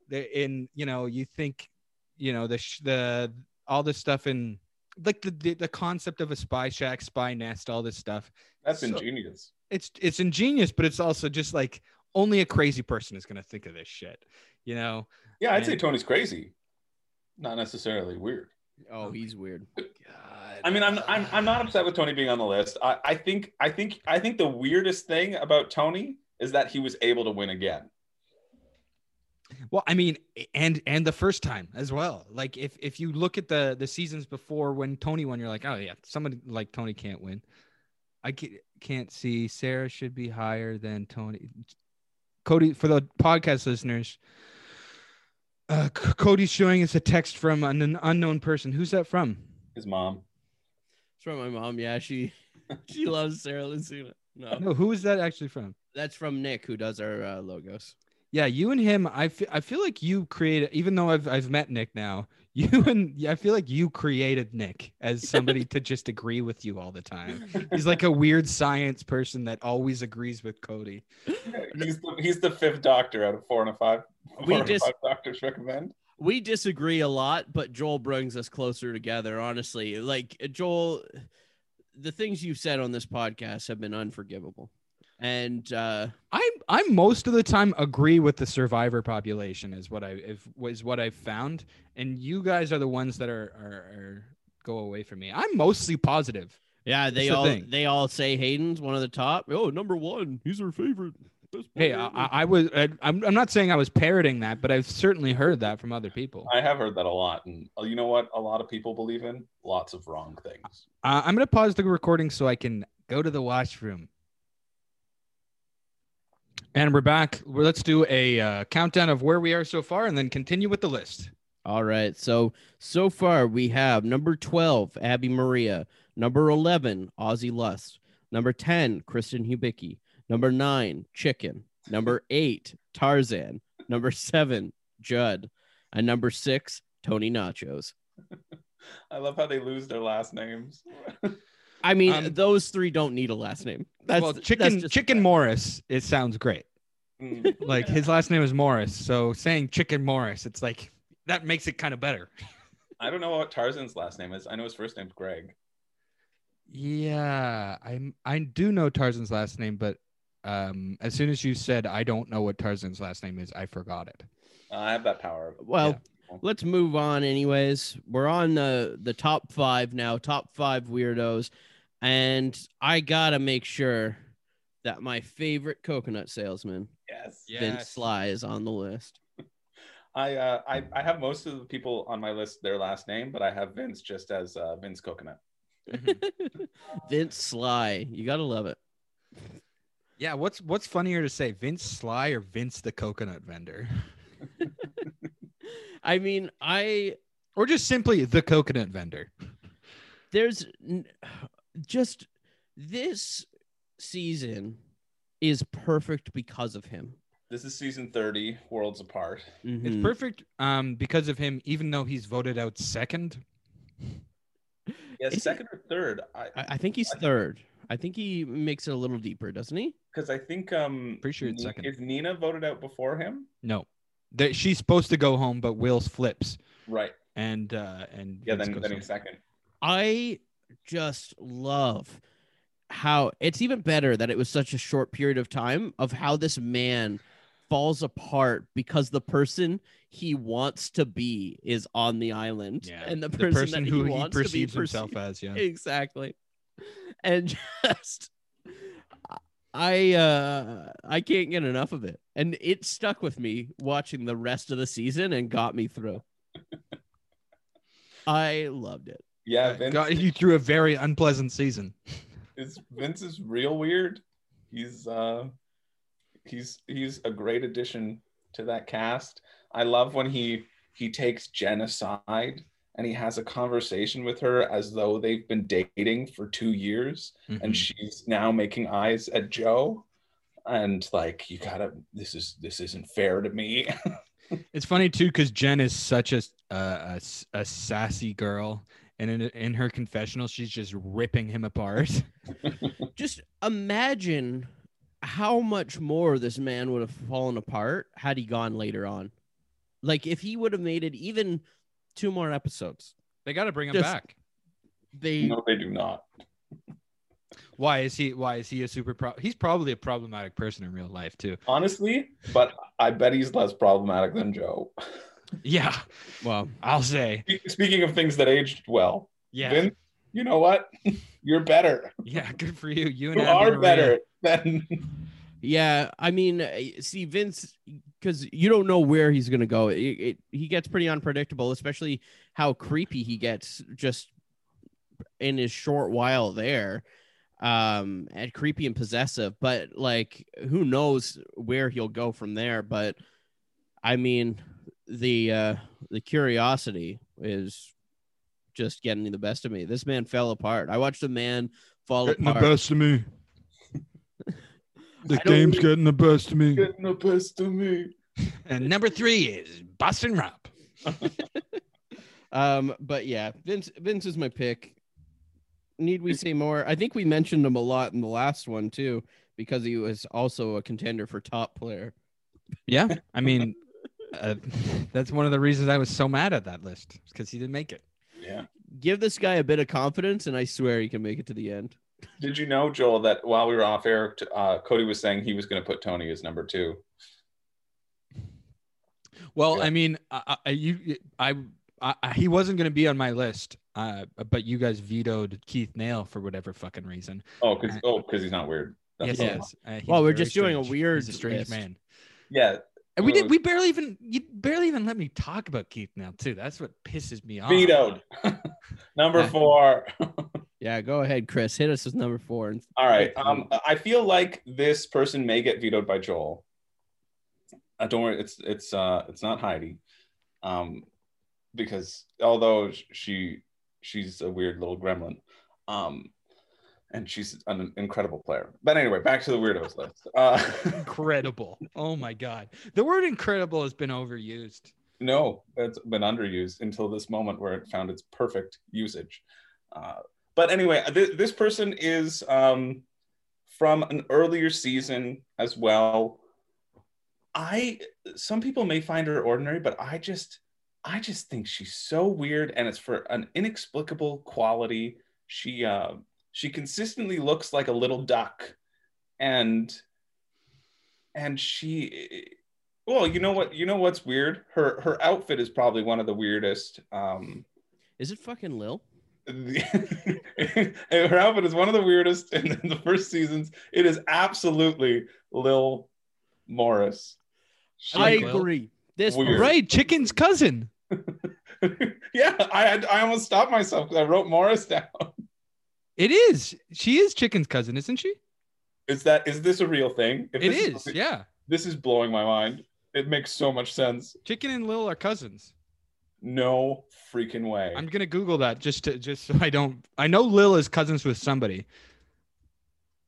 The- In you know, you think, you know, the sh- the all this stuff in like the, the the concept of a spy shack, spy nest, all this stuff That's So- ingenious. it's it's ingenious, but it's also just like only a crazy person is gonna think of this shit. You know? Yeah, I'd say Tony's crazy. Not necessarily weird. Oh, oh he's weird. God. I mean, I'm I'm I'm not upset with Tony being on the list. I, I think I think I think the weirdest thing about Tony is that he was able to win again. Well, I mean, and and the first time as well. Like if if you look at the the seasons before when Tony won, you're like, oh yeah, somebody like Tony can't win. I can't see Sarah should be higher than Tony. Cody, for the podcast listeners, uh, Cody's showing us a text from an, an unknown person. Who's that from? His mom. It's from my mom. Yeah, she she loves Sarah Lacina. No, No, who is that actually from? that's from Nick, who does our uh, logos. Yeah, you and him. I feel. I feel like you created. Even though I've I've met Nick now, you and I feel like you created Nick as somebody to just agree with you all the time. He's like a weird science person that always agrees with Cody. He's the, he's the fifth doctor out of four and a five. We four and a just- five doctors recommend. We disagree a lot, but Joel brings us closer together. Honestly, like Joel, the things you've said on this podcast have been unforgivable, and uh, I I most of the time agree with the survivor population is what I if was what I've found, and you guys are the ones that are are, are go away from me. I'm mostly positive. yeah, they That's all thing. they all say Hayden's one of the top. Oh, number one, he's our favorite. Hey, I, ever. I I was I, I'm I'm not saying I was parroting that, but I've certainly heard that from other people. I have heard that a lot, and uh, you know what? A lot of people believe in lots of wrong things. Uh, I'm gonna pause the recording so I can go to the washroom. And we're back. Let's do a uh, countdown of where we are so far, and then continue with the list. All right. So so far we have number 12, Abi-Maria. Number 11, Ozzy Lusth. Number 10, Christian Hubicki. Number 9, Chicken. Number 8, Tarzan. Number 7, Judd. And number 6, Tony Vlachos. I love how they lose their last names. I mean, Um, those three don't need a last name. That's well, chicken just- chicken Morris. It sounds great. Mm. Like his last name is Morris, so saying chicken Morris, it's like that makes it kind of better. I don't know what Tarzan's last name is. I know his first name's Greg. Yeah, I I do know Tarzan's last name, but um, as soon as you said I don't know what Tarzan's last name is, I forgot it. I have that power. Well, let's move on. Anyways, we're on the the top five now. Top five weirdos, and I gotta make sure that my favorite coconut salesman, Yes. Vince Sly, is on the list. I, uh, I I have most of the people on my list their last name, but I have Vince just as uh, Vince Coconut. Vince Sly, you gotta love it. Yeah, what's what's funnier to say, Vince Sly or Vince the coconut vendor, I mean, I or just simply the coconut vendor? there's n- just this season is perfect because of him. This is season thirty, Worlds Apart. It's Mhm. perfect um, because of him, even though he's voted out second. Yes, Is he- second or third. I I, I think he's third. I think he makes it a little deeper, doesn't he? because I think um Pretty sure it's Ni- second. Is Nina voted out before him? No, that she's supposed to go home, but Will's flips, Right. and uh, and Yeah. Vince Then goes then he's second. I just love how it's even better that it was such a short period of time of how this man falls apart because the person he wants to be is on the island Yeah, and the the person, person that who he, he perceives to be himself perceived- as. Yeah, exactly. And just i uh i can't get enough of it. And it stuck with me watching the rest of the season and got me through. I loved it Yeah. Vince got you through a very unpleasant season. is Vince is real weird. He's uh he's he's a great addition to that cast. I love when he he takes Jen aside and he has a conversation with her as though they've been dating for two years Mhm. and she's now making eyes at Joe and like you gotta this is this isn't fair to me. It's funny too because Jen is such a, uh, a a sassy girl, and in in her confessional, she's just ripping him apart. just imagine how much more this man would have fallen apart had he gone later on like if he would have made it even two more episodes they got to bring him Just- back. they no, they do not. Why is he? Why is he a super? Pro- he's probably a problematic person in real life too. Honestly, but I bet he's less problematic than Joe. Yeah, well I'll say. Speaking of things that aged well, Yeah, Vince, you know what? You're better. yeah. Good for you. You and You are better than yeah i mean uh, see vince because you don't know where he's gonna go it, it, he gets pretty unpredictable especially how creepy he gets just in his short while there um and creepy and possessive but like who knows where he'll go from there but i mean the uh the curiosity is just getting the best of me this man fell apart i watched a man fall apart the best of me. The I don't- game's getting the best of me. getting the best of me. And number three is Boston Rob. Um, but yeah, Vince Vince is my pick. Need we say more? I think we mentioned him a lot in the last one too, because he was also a contender for top player. Yeah, I mean, uh, that's one of the reasons I was so mad at that list because he didn't make it. Yeah. Give this guy a bit of confidence, and I swear he can make it to the end. Did you know, Joel, that while we were off air, uh, Cody was saying he was going to put Tony as number two. Well, Yeah. I mean, I, I, you, I, I, I- he wasn't going to be on my list, uh, but you guys vetoed Keith Nale for whatever fucking reason. Oh, because oh, because he's not weird. yes, That's he all. is. Uh, he's Well, we're very just doing a weird He's a strange list. man. Yeah. And we Uh, did. We barely even. You barely even let me talk about Keith now too. That's what pisses me off. Vetoed. number four. Yeah, go ahead, Chris. Hit us with number four. And All right. Um, I feel like this person may get vetoed by Joel. Uh, don't worry. It's it's uh it's not Heidi, um, because although she she's a weird little gremlin, um, and she's an incredible player. But anyway, back to the weirdos list. Uh, Incredible. Oh my god. The word incredible has been overused. no, it's been underused until this moment where it found its perfect usage. Uh, but anyway, th- this person is um, from an earlier season as well. I some people may find her ordinary, but I just I just think she's so weird, and it's for an inexplicable quality. She uh, she consistently looks like a little duck, and and she well you know what you know what's weird her her outfit is probably one of the weirdest um Is it fucking Lil? her outfit is one of the weirdest in the first seasons it is absolutely lil morris She- I agree. This Weird. Right, chicken's cousin. yeah i had i almost stopped myself because i wrote morris down It is. She is chicken's cousin, isn't she? is that is this a real thing If It this is. Yeah. this is blowing my mind it makes so much sense Chicken and Lil are cousins. no freaking way I'm gonna Google that just to just so I don't. I know Lil is cousins with somebody.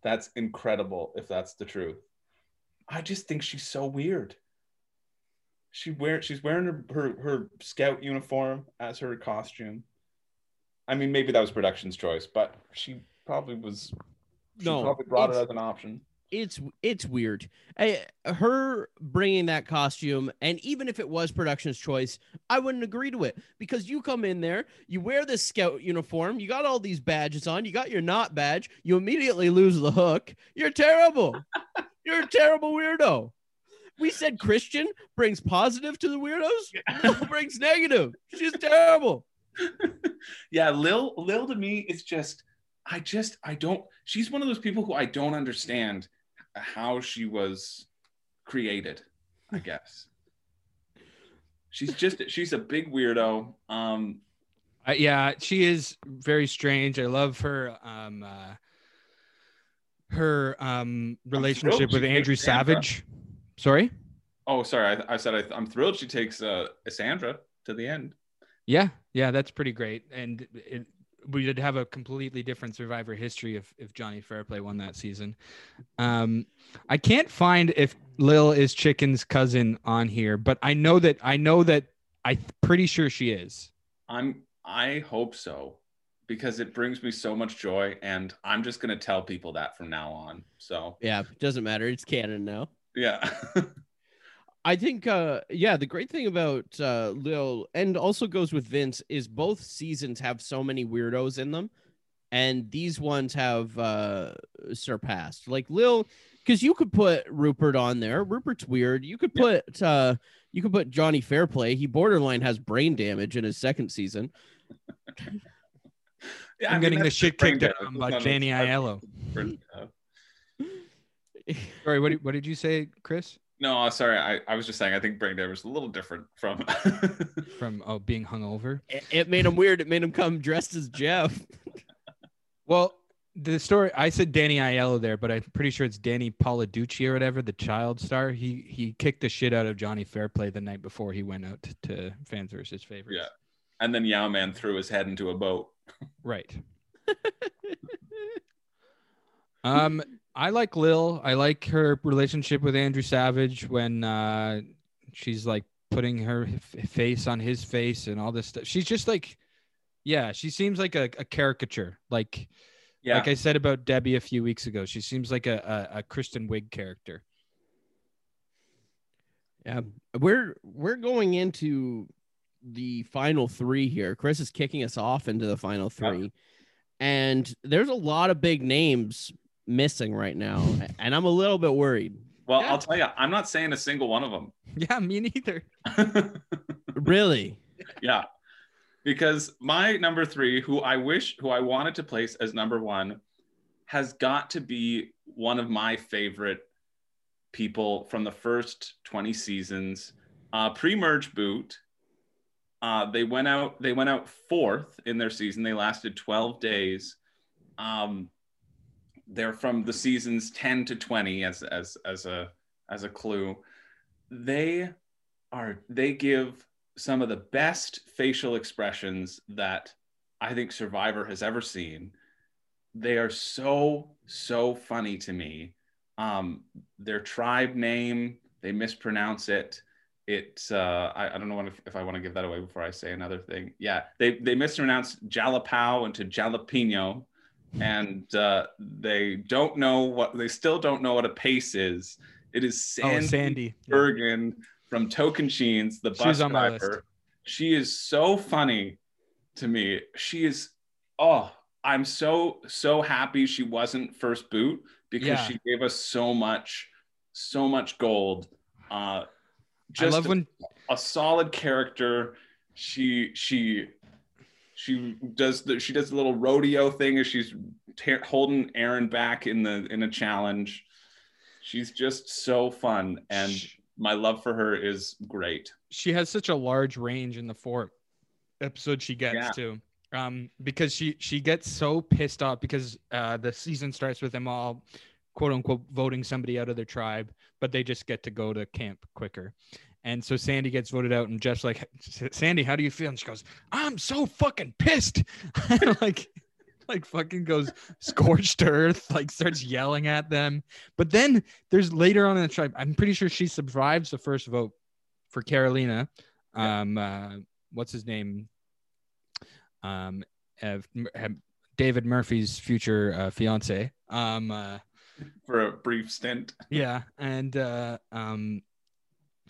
That's incredible if that's the truth. I just think she's so weird. She wear she's wearing her, her her scout uniform as her costume. I mean, maybe that was production's choice, but she probably was. She No, probably brought it as an option. it's it's weird. I, her bringing that costume, and even if it was production's choice, I wouldn't agree to it because you come in there, you wear this scout uniform, you got all these badges on, you got your not badge, you immediately lose the hook. You're terrible. You're a terrible weirdo. We said Christian brings positive to the weirdos. Lil brings negative. She's terrible. Yeah, Lil Lil to me is just I just I don't she's one of those people who I don't understand how she was created, I guess. She's just she's a big weirdo. Um Uh, yeah, she is very strange. I love her um uh her um relationship with Andrew. Savage. Sorry? oh sorry, I, I said I, I'm thrilled she takes uh Sandra to the end. Yeah, yeah, that's pretty great. And it, we did have a completely different survivor history if, if Johnny Fairplay won that season. Um, I can't find if Lil is Chicken's cousin on here, but I know that I know that I'm pretty sure she is. I'm I hope so because it brings me so much joy and I'm just going to tell people that from now on. So, Yeah, it doesn't matter. It's canon now. yeah. I think uh yeah, the great thing about uh Lil and also goes with Vince is both seasons have so many weirdos in them and these ones have uh surpassed. Like Lil cuz you could put Rupert on there. Rupert's weird. You could put uh you could put Johnny Fairplay. He borderline has brain damage in his second season. yeah I'm I mean, getting the shit kicked out of It's by not a- Danny it's Aiello. Sorry, what did, what did you say, Chris? No, sorry. I, I was just saying I think brain damage is a little different from From oh being hungover. It, it made him weird. It made him come dressed as Jeff. Well, the story I said Danny Aiello there, but I'm pretty sure it's Danny Poliducci or whatever, the child star. He he kicked the shit out of Johnny Fairplay the night before he went out to fans versus favorites. Yeah. and then Yau-Man threw his head into a boat. Right. um, I like Lil. I like her relationship with Andrew Savage when uh, she's like putting her f- face on his face and all this stuff. She's just like, yeah, she seems like a, a caricature. Like, Yeah. like I said about Debbie a few weeks ago, she seems like a, a, a Kristen Wiig character. Yeah, we're we're going into the final three here. Chris is kicking us off into the final three, and there's a lot of big names missing right now, and I'm a little bit worried. well, Yeah. I'll tell you, I'm not saying a single one of them. Yeah, me neither. Really? yeah. Because my number three, who I wish, who I wanted to place as number one, has got to be one of my favorite people from the first 20 seasons. Uh, pre-merge boot. Uh, they went out, they went out fourth in their season. They lasted 12 days. Um, they're from the seasons 10 to 20 as as as a as a clue. They are they give some of the best facial expressions that I think Survivor has ever seen. They are so so funny to me. Um, their tribe name they mispronounce it. It uh, I, I don't know if, if I want to give that away before I say another thing. Yeah, they they mispronounce jalapao into jalapeno, and uh, they don't know what they still don't know what a pace is. It is Sandy, oh, Sandy. Yeah. Burgin from Tocantins, the bus She's on my driver. She is so funny to me. She is oh, I'm so so happy she wasn't first boot because Yeah. she gave us so much so much gold. Uh, I just love when a solid character. She she she does the she does the little rodeo thing as she's holding Aaron back in the in a challenge. She's just so fun, and my love for her is great. she has such a large range in the four episode she gets Yeah. to um because she she gets so pissed off because uh the season starts with them all quote unquote voting somebody out of their tribe but they just get to go to camp quicker and so sandy gets voted out and jeff's like sandy how do you feel? And she goes i'm so fucking pissed. Like like fucking goes scorched earth like starts yelling at them. But then there's later on in the tribe i'm pretty sure she survives the first vote for carolina. Um uh, what's his name? Um uh, david murphy's future uh, fiance. Um uh, For a brief stint, yeah and uh um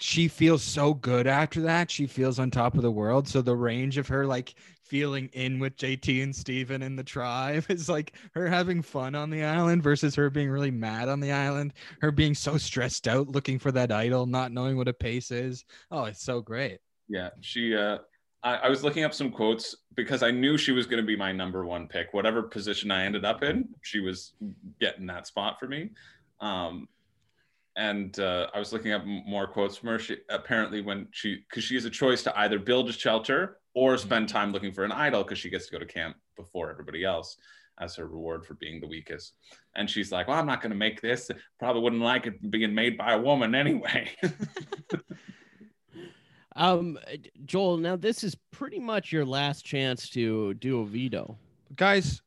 she feels so good after that she feels on top of the world so the range of her like feeling in with jt and stephen and the tribe is like her having fun on the island versus her being really mad on the island her being so stressed out looking for that idol not knowing what a pace is oh it's so great yeah, she. Uh, I, I was looking up some quotes because I knew she was going to be my number one pick. Whatever position I ended up in, she was getting that spot for me. Um, and uh, I was looking up more quotes from her. She apparently when she because she has a choice to either build a shelter or spend time looking for an idol because she gets to go to camp before everybody else as her reward for being the weakest. And she's like, "Well, I'm not going to make this. Probably wouldn't like it being made by a woman anyway." Um, Joel, now this is pretty much your last chance to do a veto. guys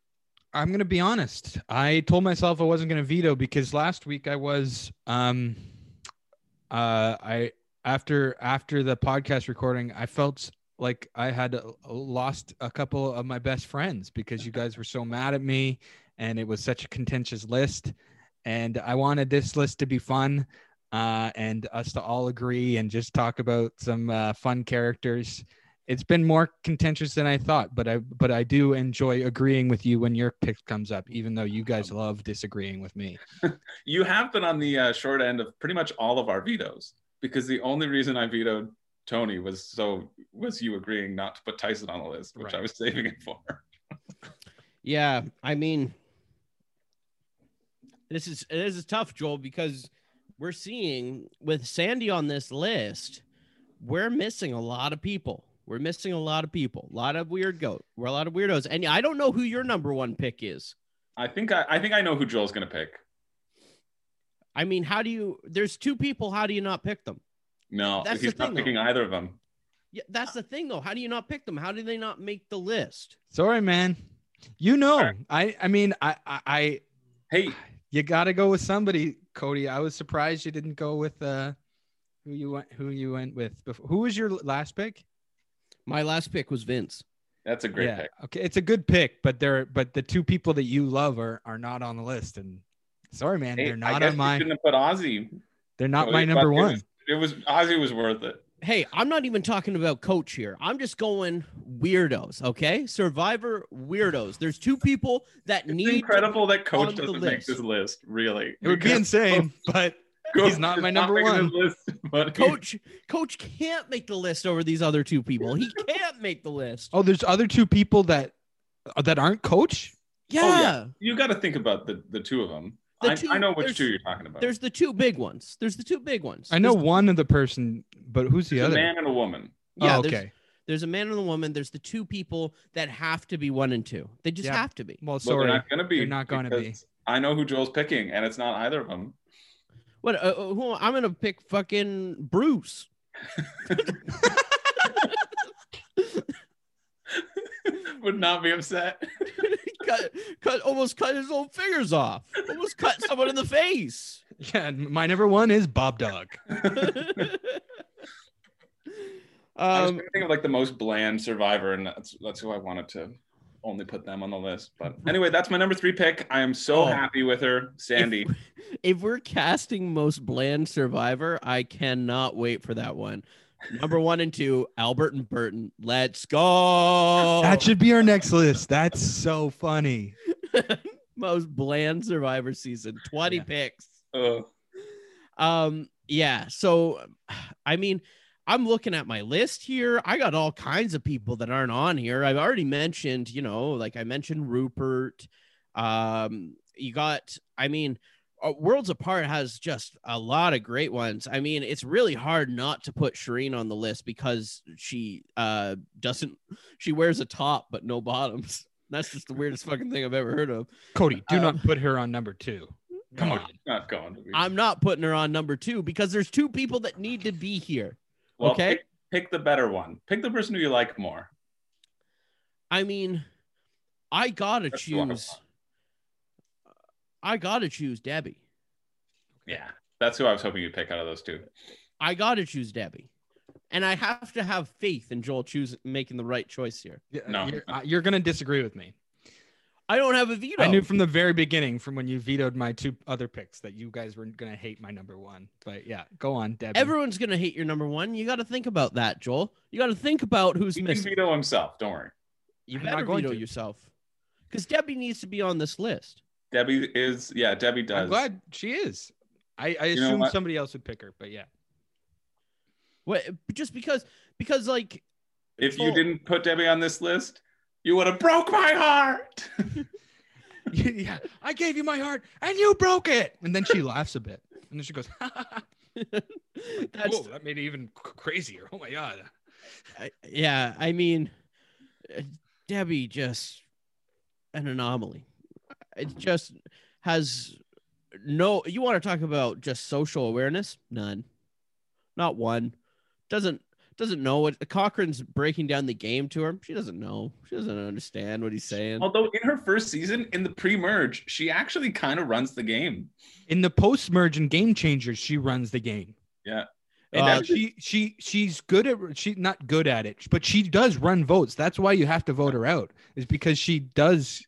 i'm gonna be honest. I told myself i wasn't gonna veto because last week i was um uh i after after the podcast recording i felt like i had uh, lost a couple of my best friends because you guys were so mad at me and it was such a contentious list. And i wanted this list to be fun uh and us to all agree and just talk about some uh, fun characters it's been more contentious than I thought, but I but I do enjoy agreeing with you when your pick comes up, even though you guys love disagreeing with me. you have been on the uh, short end of pretty much all of our vetoes because the only reason I vetoed Tony was so was you agreeing not to put Tyson on the list, which I was saving it for. Yeah, I mean, this is this is tough, Joel, because we're seeing with Sandy on this list, we're missing a lot of people. We're missing a lot of people, a lot of weird goat. We're a lot of weirdos, and I don't know who your number one pick is. I think I, I think I know who Joel's gonna pick. I mean, how do you? There's two people. How do you not pick them? No, That's the he's not thing, picking though. either of them. Yeah, that's the thing, though. How do you not pick them? How do they not make the list? Sorry, man. You know, I I mean, I I, I Hey, you got to go with somebody, Cody. I was surprised you didn't go with uh who you went who you went with before. Who was your last pick? My last pick was Vince. that's a great yeah, pick. okay, it's a good pick, but they're but the two people that you love are are not on the list, and sorry, man, Hey, they're I not guess on you my shouldn't have put Ozzy. they're not Cody, my but number it one. was- It was Ozzy was worth it. Hey, I'm not even talking about coach here. I'm just going weirdos, okay? Survivor weirdos. There's two people that It's need to incredible that Coach doesn't make this list. Really, It would be insane, but Coach he's not my number making one. list, but Coach Coach can't make the list over these other two people. He can't make the list. Oh, there's other two people that uh, that aren't coach. Yeah. Oh, yeah. you got to think about the the two of them. The I, two- I know which two you're talking about. There's the two big ones. There's the two big ones. I know There's- one of the person, but who's the There's other? a man and a woman. Yeah, oh, okay. There's a man and a woman. There's the two people that have to be one and two. They just Yeah. have to be. Well, Well, sorry, they're not going to be. They're not gonna be. I know who Joel's picking, and it's not either of them. What? Uh, uh, who? I'm gonna pick fucking Bruce. Would not be upset. cut, cut, almost cut his own fingers off. Almost cut someone in the face. yeah. and My number one is Bob Dog. I was um, trying think of like the most bland survivor, and that's that's who I wanted to only put them on the list. But anyway, that's my number three pick. I am so Oh. happy with her, Sandy. if we're casting most bland survivor, I cannot wait for that one. Number one and two, Albert and Burton. Let's go. That should be our next list. That's so funny. most bland survivor season. 20 Yeah. picks. Ugh. Um, yeah. So, I mean, I'm looking at my list here. I got all kinds of people that aren't on here. I've already mentioned, you know, like I mentioned Rupert. Um, you got, I mean, uh, Worlds Apart has just a lot of great ones. I mean, it's really hard not to put Shirin on the list because she uh doesn't she wears a top but no bottoms. That's just the weirdest fucking thing I've ever heard of. Cody, do Um, not put her on number two. Come No, on. not going. I'm not putting her on number two because there's two people that need to be here. Well, okay. Pick, pick the better one. Pick the person who you like more. I mean, I gotta That's the one I choose. I gotta choose Debbie. Yeah, that's who I was hoping you'd pick out of those two. I gotta choose Debbie, and I have to have faith in Joel choosing making the right choice here. Yeah, No. You're, uh, you're going to disagree with me. I don't have a veto. I knew from the very beginning, from when you vetoed my two other picks, that you guys were going to hate my number one. But yeah, go on, Debbie. Everyone's gonna hate your number one. You got to think about that, Joel. You got to think about who's He can missing. veto himself. Don't worry. You I'm not better going veto to. yourself, because Debbie needs to be on this list. Debbie is. Yeah, Debbie does. I'm glad she is. I, I know assumed somebody else would pick her, but yeah. What? Just because? Because like, If you didn't put Debbie on this list, you would have broke my heart. yeah, I gave you my heart and you broke it. And then she laughs a bit. And then she goes, that's Whoa, that made it even crazier. Oh my God. I- yeah. I mean, uh, Debbie just an anomaly. It just has no. You want to talk about just social awareness? None. Not one. Doesn't doesn't know what Cochran's breaking down the game to her. She doesn't know. She doesn't understand what he's saying. Although in her first season, in the pre-merge, she actually kind of runs the game. In the post merge and game changers, she runs the game. Yeah. And Uh, she she she's good at she's not good at it, but she does run votes. That's why you have to vote her out, is because she does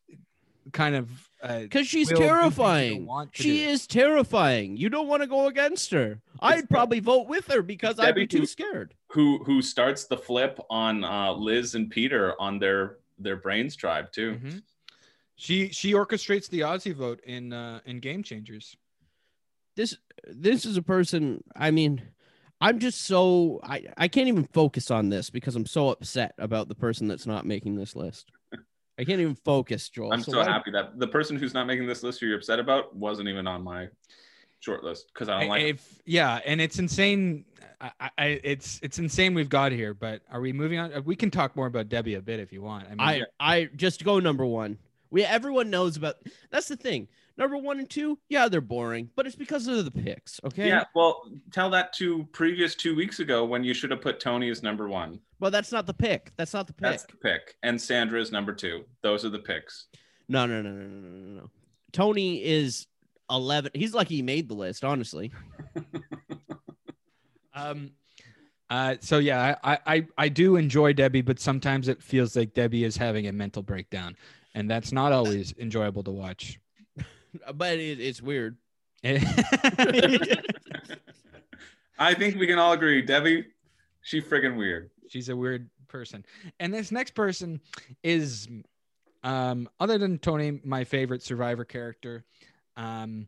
kind of Because she's will do things you don't terrifying. She do. is terrifying. You don't want to go against her. I'd probably vote with her because I'd be too who- scared. Who who starts the flip on uh, Liz and Peter on their their brains tribe too. Mhm. She she orchestrates the Ozzy vote in uh, in Game Changers. this this is a person i mean i'm just so i i can't even focus on this because i'm so upset about the person that's not making this list i can't even focus joel I'm so, why- happy that the person who's not making this list who you're upset about wasn't even on my short list because I don't like. if yeah, and it's insane. I, I, I- it's it's insane we've got here. But are we moving on? We can talk more about Debbie a bit if you want. I mean, i i just go number one we everyone knows about that's the thing number one and two yeah they're boring but it's because of the picks okay Yeah, well, tell that to previous two weeks ago when you should have put Tony as number one. Well, that's not the pick. That's not the pick. That's the pick. And Sandra is number two. Those are the picks. No, no, no, no, no, no, no. Tony is eleven. He's lucky he made the list, honestly. um uh, so yeah, I, I I do enjoy Debbie, but sometimes it feels like Debbie is having a mental breakdown, and that's not always enjoyable to watch. but it, it's weird. I think we can all agree, Debbie, she friggin' weird. She's a weird person. And this next person is, um, other than Tony, my favorite Survivor character, um,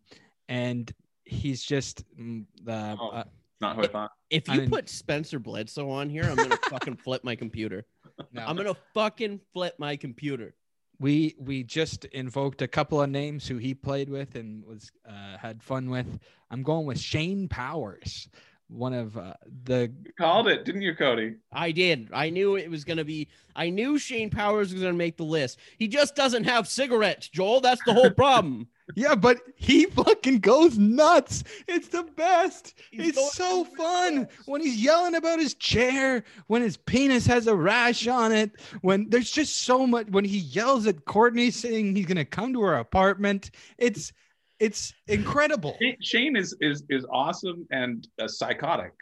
and he's just mm, the. Oh. Uh, Not who I thought. If I you mean- put Spencer Bledsoe on here, I'm gonna fucking flip my computer. no. I'm gonna fucking flip my computer. we we just invoked a couple of names who he played with and was uh, had fun with. I'm going with Shane Powers, one of uh, the You called it, didn't you, Cody? I did. I knew it was gonna be. I knew Shane Powers was gonna make the list. He just doesn't have cigarettes, Joel. That's the whole problem. yeah, but he fucking goes nuts. It's the best. He's it's so nuts. fun when he's yelling about his chair, when his penis has a rash on it, when there's just so much. When he yells at Courtney saying he's gonna come to her apartment, it's it's incredible. Shane- Shane is is is awesome and uh, psychotic.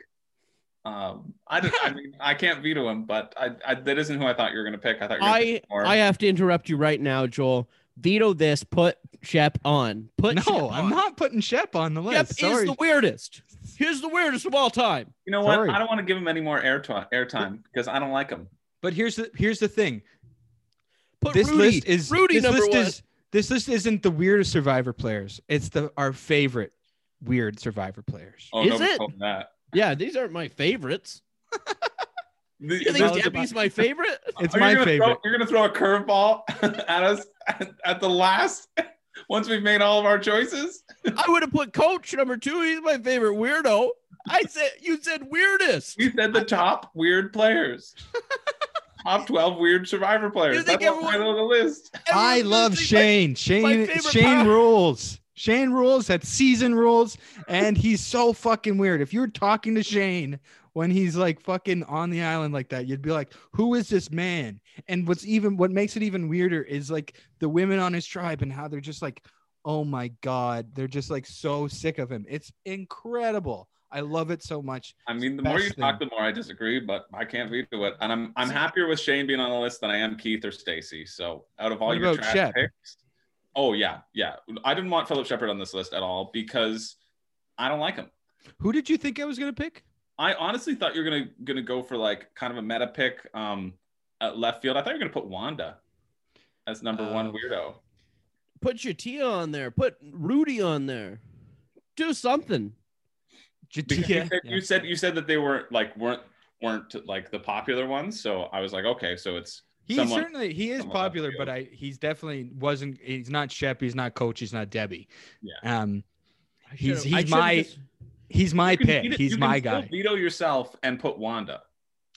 Um, I don't, I mean, I can't veto him, but I, I that isn't who I thought you were going to pick. I thought you were gonna I pick. I have to interrupt you right now, Joel. Veto this. Put Shep on. Put Shep No, I'm on. not putting Shep on the Shep list. is Sorry. the weirdest. He's the weirdest of all time. you know what? Sorry. I don't want to give him any more airtime airtime because I don't like him. But here's the here's the thing. Put this Rudy. list is Rudy this number list one. is this list isn't the weirdest survivor players. It's the our favorite weird Survivor players. Oh, Is it? that. Yeah, these aren't my favorites. The- You think was Debbie's my favorite? It's my gonna favorite. Throw, you're gonna throw a curveball at us at, at the last once we've made all of our choices. I would have put Coach number two. He's my favorite weirdo. I said you said weirdest. We said the top weird players. Top 12 weird survivor players. You think That's what everyone- on the list. I love listening, Shane. Shane favorite Shane part. rules. Shane rules. That's season rules, and he's so fucking weird. If you're talking to Shane when he's like fucking on the island like that, you'd be like, "Who is this man?" And what's even what makes it even weirder is like the women on his tribe and how they're just like, "Oh my god," they're just like so sick of him. It's incredible. I love it so much. I mean, the Best more you talk, thing. the more I disagree, but I can't veto it. And I'm I'm happier with Shane being on the list than I am Keith or Stacey. So out of all What your about trash Shep? picks, oh yeah, yeah. I didn't want Phillip Sheppard on this list at all because I don't like him. Who did you think I was gonna pick? I honestly thought you were gonna gonna go for like kind of a meta pick um at left field. I thought you were gonna put Wanda as number one Oh. weirdo. Put Shatia on there. Put Rudy on there. Do something. Because you, Yeah. said, you said you said that they weren't like weren't weren't like the popular ones. So I was like, okay, so it's He someone- certainly he is popular, but I he's definitely wasn't. He's not Shep. He's not Coach. He's not Debbie. Yeah. Um, He's- he's my- just- he's my can pick. veto- He's you my guy. Veto yourself and put Wanda.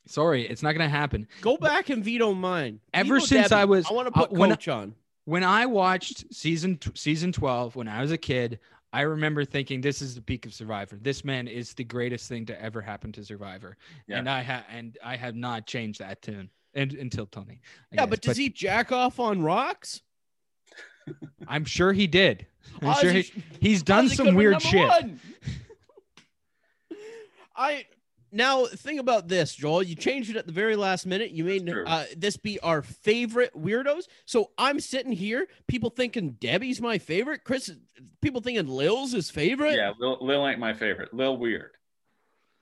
Sorry, it's not gonna happen. go back and veto mine. Ever Veto since Debbie. I was- I want to uh, put when I- Coach on. When I watched season season twelve when I was a kid, I remember thinking this is the peak of Survivor. This man is the greatest thing to ever happen to Survivor, Yeah. and I have and I have not changed that tune and, until Tony. I Yeah, guess. but does he jack off on rocks? I'm sure he did. I'm Ozzy sure he, he's done Ozzy some weird shit. I now think about this, Joel. You changed it at the very last minute. You made uh, this be our favorite weirdos. So I'm sitting here, people thinking Debbie's my favorite. Chris, people thinking Lil's his favorite. Yeah, Lil, Lil ain't my favorite. Lil weird.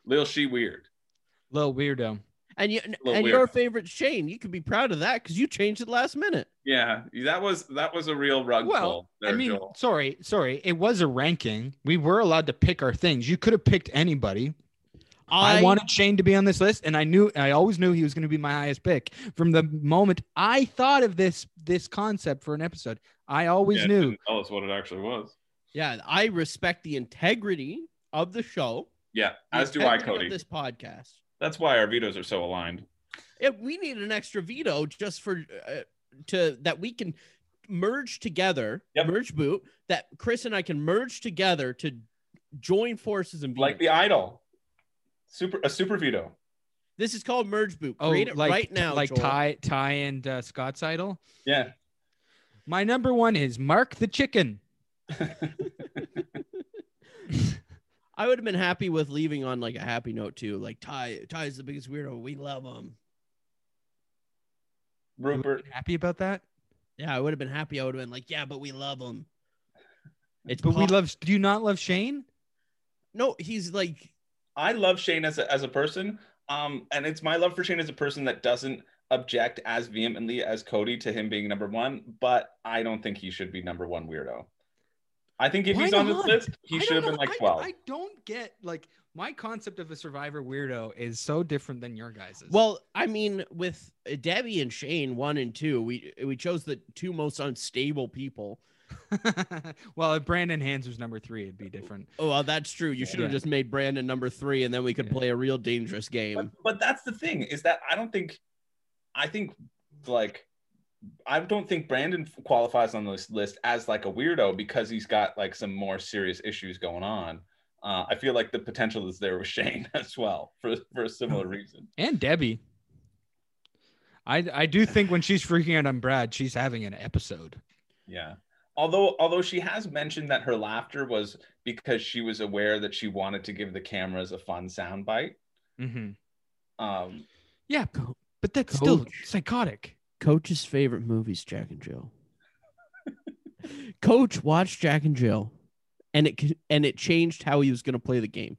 Lil she weird. Lil weirdo. and you Little and weird. your favorite Shane. You could be proud of that because you changed it last minute. Yeah, that was that was a real rug Well, pull. There, I mean, Joel. sorry, sorry. It was a ranking. We were allowed to pick our things. You could have picked anybody. I, wanted Shane to be on this list, and I knew I always knew he was going to be my highest pick from the moment I thought of this this concept for an episode. I always Yeah, knew. Tell us what it actually was. Yeah, I respect the integrity of the show. Yeah, the as do I, integrity of Cody. This podcast. That's why our vetoes are so aligned. Yeah, we need an extra veto just for uh, to that we can merge together, Yep. merge boot that Chris and I can merge together to join forces and be Like the idol. Super a super veto. this is called merge boot. Oh, Create it like right now, like Joel. Ty Ty and uh, Scott's idol. Yeah. My number one is Mark the Chicken. I would have been happy with leaving on like a happy note too. Like Ty, Ty is the biggest weirdo. We love him. Rupert. happy about that? Yeah, I would have been happy. I would have been like, yeah, but we love him. It's But we love. Do you not love Shane? no. He's like I love Shane as a, as a person. Um, and it's my love for Shane as a person that doesn't object as vehemently as Cody to him being number one, but I don't think he should be number one weirdo. I think if Why he's on this list, he I should have been know. like I- 12. I, don't get like my concept of a survivor weirdo is so different than your guys's. Well, I mean, with Debbie and Shane, one and two, we we chose the two most unstable people. well, if Brandon Hantz was number three, it'd be different. Oh, well, that's true. You should have Yeah. just made Brandon number three, and then we could Yeah. play a real dangerous but, game. but that's the thing is that I don't think, I think like, I don't think Brandon qualifies on this list as like a weirdo because he's got like some more serious issues going on. Uh, I feel like the potential is there with Shane as well for for a similar reason. And Debbie. I I do think when she's freaking out on Brad, she's having an episode. Yeah. Although although she has mentioned that her laughter was because she was aware that she wanted to give the cameras a fun soundbite. Mm-hmm. Um, Yeah, but that's still psychotic. Coach's favorite movies, Jack and Jill. Coach watched Jack and Jill, and it and it changed how he was going to play the game.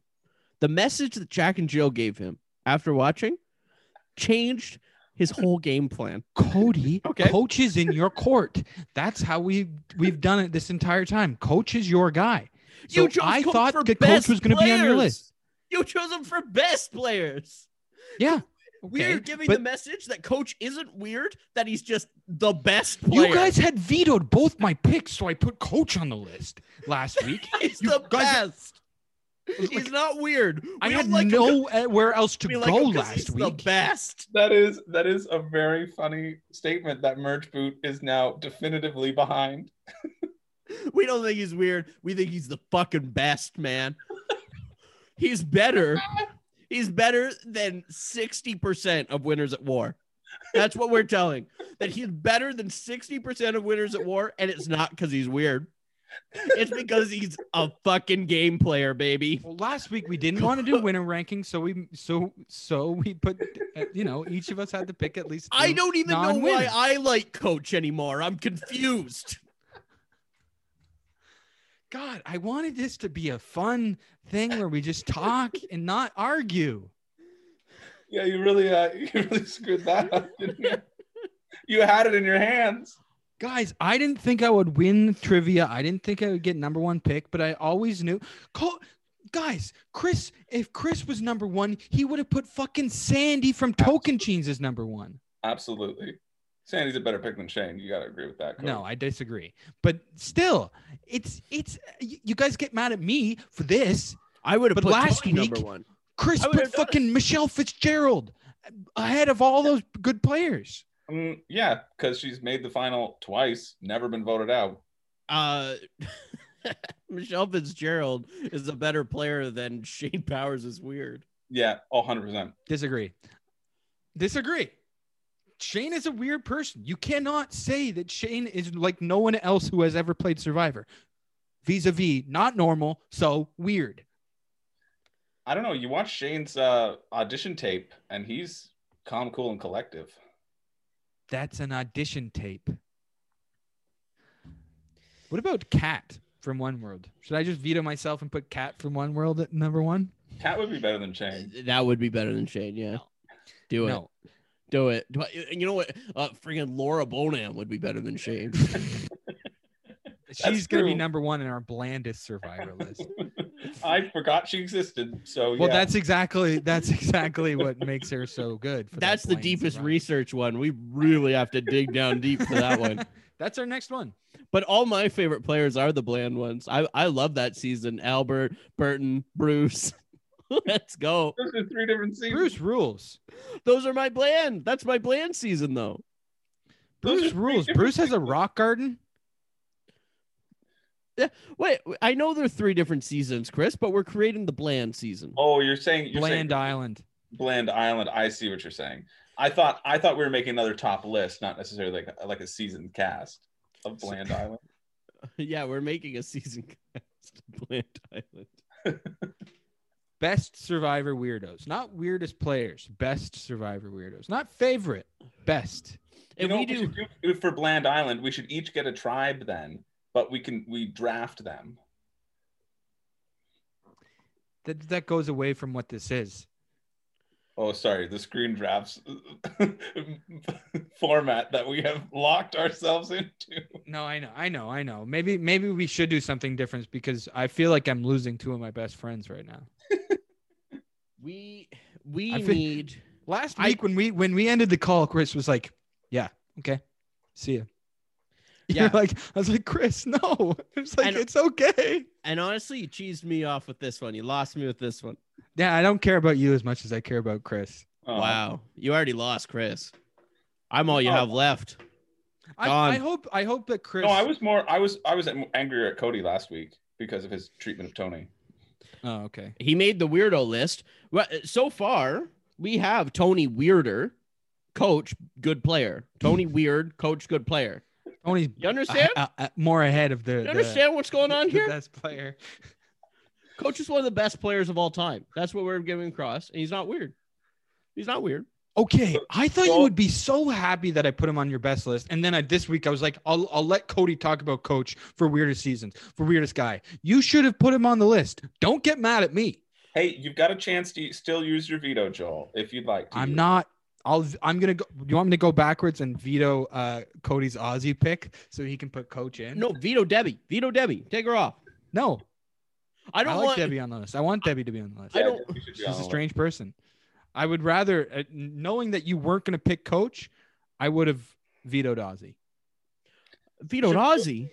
The message that Jack and Jill gave him after watching changed his whole game plan. Cody, Okay. coach is in your court. That's how we we've done it this entire time. Coach is your guy. So you chose I coach thought for the coach best was going to be on your players. list. You chose him for best players. Yeah. We're giving but the message that coach isn't weird, that he's just the best player. You guys had vetoed both my picks, so I put coach on the list last week. he's you the guys- best. He's not weird. I had don't like nowhere uh, else to we go like last he's week. The best. That is that is a very funny statement that Merge Boot is now definitively behind. We don't think he's weird. We think he's the fucking best, man. he's better. He's better than 60% of winners at war. That's what we're telling. That he's better than 60% of winners at war, and it's not because he's weird. It's because he's a fucking game player, baby. Well, last week we didn't want to do winner rankings, so we so so we put uh, you know each of us had to pick at least. I don't even know why. I like coach anymore. I'm confused. God, I wanted this to be a fun thing where we just talk and not argue. Yeah, you really uh, you really screwed that up. Didn't you? you had it in your hands. Guys, I didn't think I would win trivia. I didn't think I would get number one pick, but I always knew. Call, guys, Chris, if Chris was number one, he would have put fucking Sandy from Tocantins as number one. Absolutely. Sandy's a better pick than Shane. You got to agree with that. Cody. No, I disagree. But still, it's it's you guys get mad at me for this. I would have But put last Tony number one. Chris put have done it. fucking Michelle Fitzgerald ahead of all those good players. Mm, yeah, because she's made the final twice, never been voted out. Uh, Michelle Fitzgerald is a better player than Shane Powers is weird. Yeah, 100%. Disagree. Disagree. Shane is a weird person. You cannot say that Shane is like no one else who has ever played Survivor. Vis-a-vis, not normal, so weird. I don't know. You watch Shane's uh, audition tape, and he's calm, cool, and collective. That's an audition tape. What about Kat from One World? Should I just veto myself and put Kat from One World at number one? Kat would be better than Shane. That would be better than Shane. Yeah, do it. No. Do it. Do I- You know what? Uh, freaking Laura Boneham would be better than Shane. She's going to be number one in our blandest Survivor list. I forgot she existed. So Well, yeah. that's exactly that's exactly what makes her so good. for that That's the deepest Survivor. research one. We really have to dig down deep for that one. That's our next one. But all my favorite players are the bland ones. I, I love that season. Albert, Burton, Bruce. Let's go. Those are three different seasons. Bruce rules. Those are my bland. That's my bland season though. Those Bruce rules. Bruce has a rock garden. Wait, I know there are three different seasons, Chris, but we're creating the bland season. Oh, you're saying you're Bland saying Island. Bland Island. I see what you're saying. I thought I thought we were making another top list, not necessarily like like a season cast of Bland Island. Yeah, we're making a season cast of Bland Island. Best Survivor weirdos, not weirdest players. Best Survivor weirdos, not favorite. Best. You And know we what we do should do for Bland Island? We should each get a tribe then, but we can we draft them. That that goes away from what this is. Oh, sorry, the screen drafts format that we have locked ourselves into. No, I know, I know, I know. Maybe maybe we should do something different because I feel like I'm losing two of my best friends right now. we we I feel- need Last I- week when we when we ended the call, Chris was like, "Yeah, okay, see ya." Yeah. You're like, I was like, Chris, no. It's like And- it's okay. and honestly, you cheesed me off with this one. You lost me with this one. Yeah, I don't care about you as much as I care about Chris. Oh, Wow. You already lost, Chris. I'm all you Oh. have left. I, I hope I hope that Chris. No, I was more. I was. I was angrier at Cody last week because of his treatment of Tony. Oh, okay. He made the weirdo list. Well, so far, we have Tony Weirder, coach, good player. Tony Weird, coach, good player. Tony's You understand? uh, uh, more ahead of the. You understand what's going on the here? best player. Coach is one of the best players of all time. That's what we're giving across. And he's not weird. He's not weird. Okay, I thought you would be so happy that I put him on your best list, and then I, this week I was like, I'll I'll let Cody talk about coach for weirdest seasons, for weirdest guy. You should have put him on the list. Don't get mad at me. Hey, you've got a chance to still use your veto, Joel, if you'd like to. I'm use not. I'll. I'm gonna go. You want me to go backwards and veto uh, Cody's Ozzy pick so he can put coach in? No, veto Debbie. Veto Debbie. Take her off. no. I don't like want. Debbie on the list. I want Debbie to be on the list. I don't. You should be She's a strange person. I would rather, uh, knowing that you weren't going to pick coach, I would have vetoed Ozzy. Vetoed Ozzy.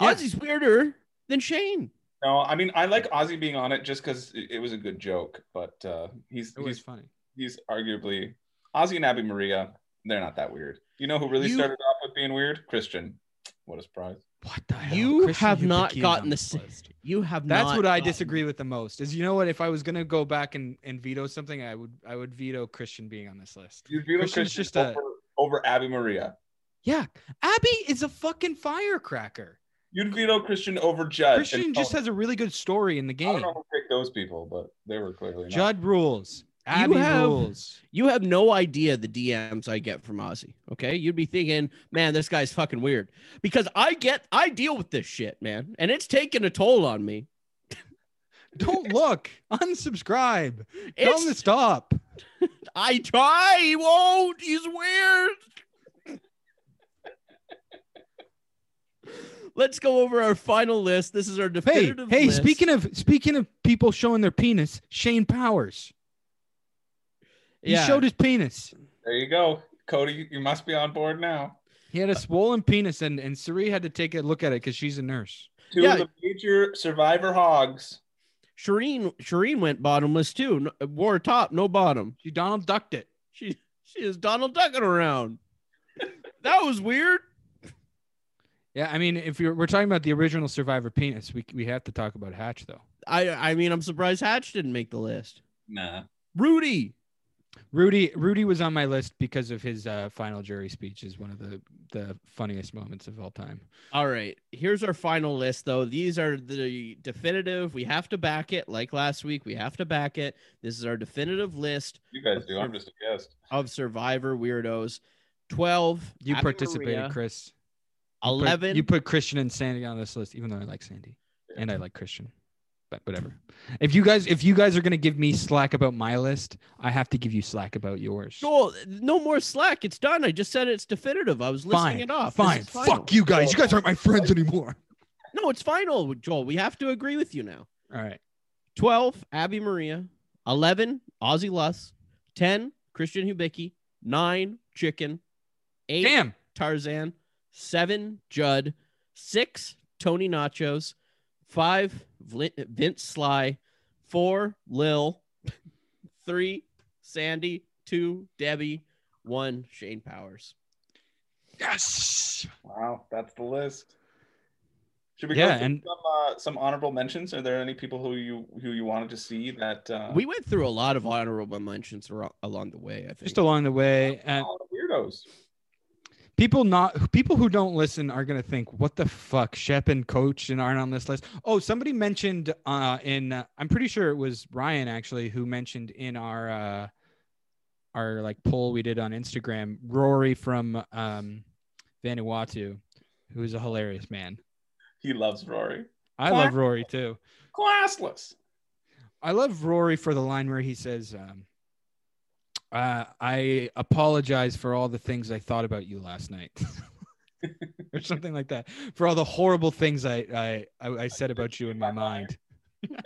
Yeah. Ozzy's weirder than Shane. No, I mean I like Ozzy being on it just because it, it was a good joke, but uh, he's It was he's funny. he's arguably Ozzy and Abi-Maria. They're not that weird. You know who really You- started off with being weird? Christian. What a surprise! What the hell? You Christian have not gotten the this list. You have not. That's not what I disagree with the most. Is you know what? If I was gonna go back and, and veto something, I would I would veto Christian being on this list. You veto Christian's Christian just a- over, over Abi-Maria. Yeah, Abi is a fucking firecracker. You'd veto Christian over Judd. Christian just has a really good story in the game. I don't know who picked those people, but they were clearly not. Judd rules. Abi have- rules. You have no idea the DMs I get from Ozzy. Okay, you'd be thinking, man, this guy's fucking weird because I get, I deal with this shit, man, and it's taking a toll on me. Don't look. Unsubscribe. Tell him to stop. I try, he won't. He's weird. Let's go over our final list. This is our Hey, hey, list. speaking of speaking of people showing their penis, Shane Powers. He yeah, showed his penis. There you go, Cody. You must be on board now. He had a swollen penis, and and Sari had to take a look at it because she's a nurse. Two Yeah. of the major survivor hogs. Shirin, Shirin went bottomless too. No, wore a top, no bottom. She Donald ducked it. She she is Donald ducking around. that was weird. Yeah, I mean, if you're, we're talking about the original Survivor penis, we we have to talk about Hatch though. I I mean, I'm surprised Hatch didn't make the list. Nah. Rudy. Rudy Rudy was on my list because of his uh, final jury speech. Is one of the the funniest moments of all time. All right, here's our final list though. These are the definitive. We have to back it like last week. We have to back it. This is our definitive list You guys do. I'm just a guest. of Survivor weirdos. 12. You Abby participated, Maria. Chris. You put- 11. you put Christian and Sandy on this list, even though I like Sandy and I like Christian. But whatever. If you guys if you guys are gonna give me slack about my list, I have to give you slack about yours. Joel, no more slack. It's done. I just said it's definitive. I was listing Fine. it off. Fine. Fuck you guys. You guys aren't my friends anymore. No, it's final, Joel. We have to agree with you now. All right. 12, Abi-Maria. 11, Ozzy Lusth. 10, Christian Hubicki. 9, Chicken. 8, Damn. Troyzan. 7, Judd. 6, Tony Vlachos. 5, Vince Sly. 4, Lil. 3, Sandy. 2, Debbie. 1, Shane Powers. Yes. Wow, that's the list. Should we Yeah, go through and- some, uh, some honorable mentions? Are there any people who you who you wanted to see that uh, We went through a lot of honorable mentions along the way, I think. Just along the way. And weirdos? People not people who don't listen are gonna think, what the fuck? Shep and Coach and aren't on this list. Oh, somebody mentioned uh in uh, I'm pretty sure it was Ryan actually who mentioned in our uh our like poll we did on Instagram, Rory from um Vanuatu, who is a hilarious man. He loves Rory. I love Rory too. Classless. I love Rory for the line where he says, um, uh, I apologize for all the things I thought about you last night. or something like that. For all the horrible things I I, I, I said about you in my mind.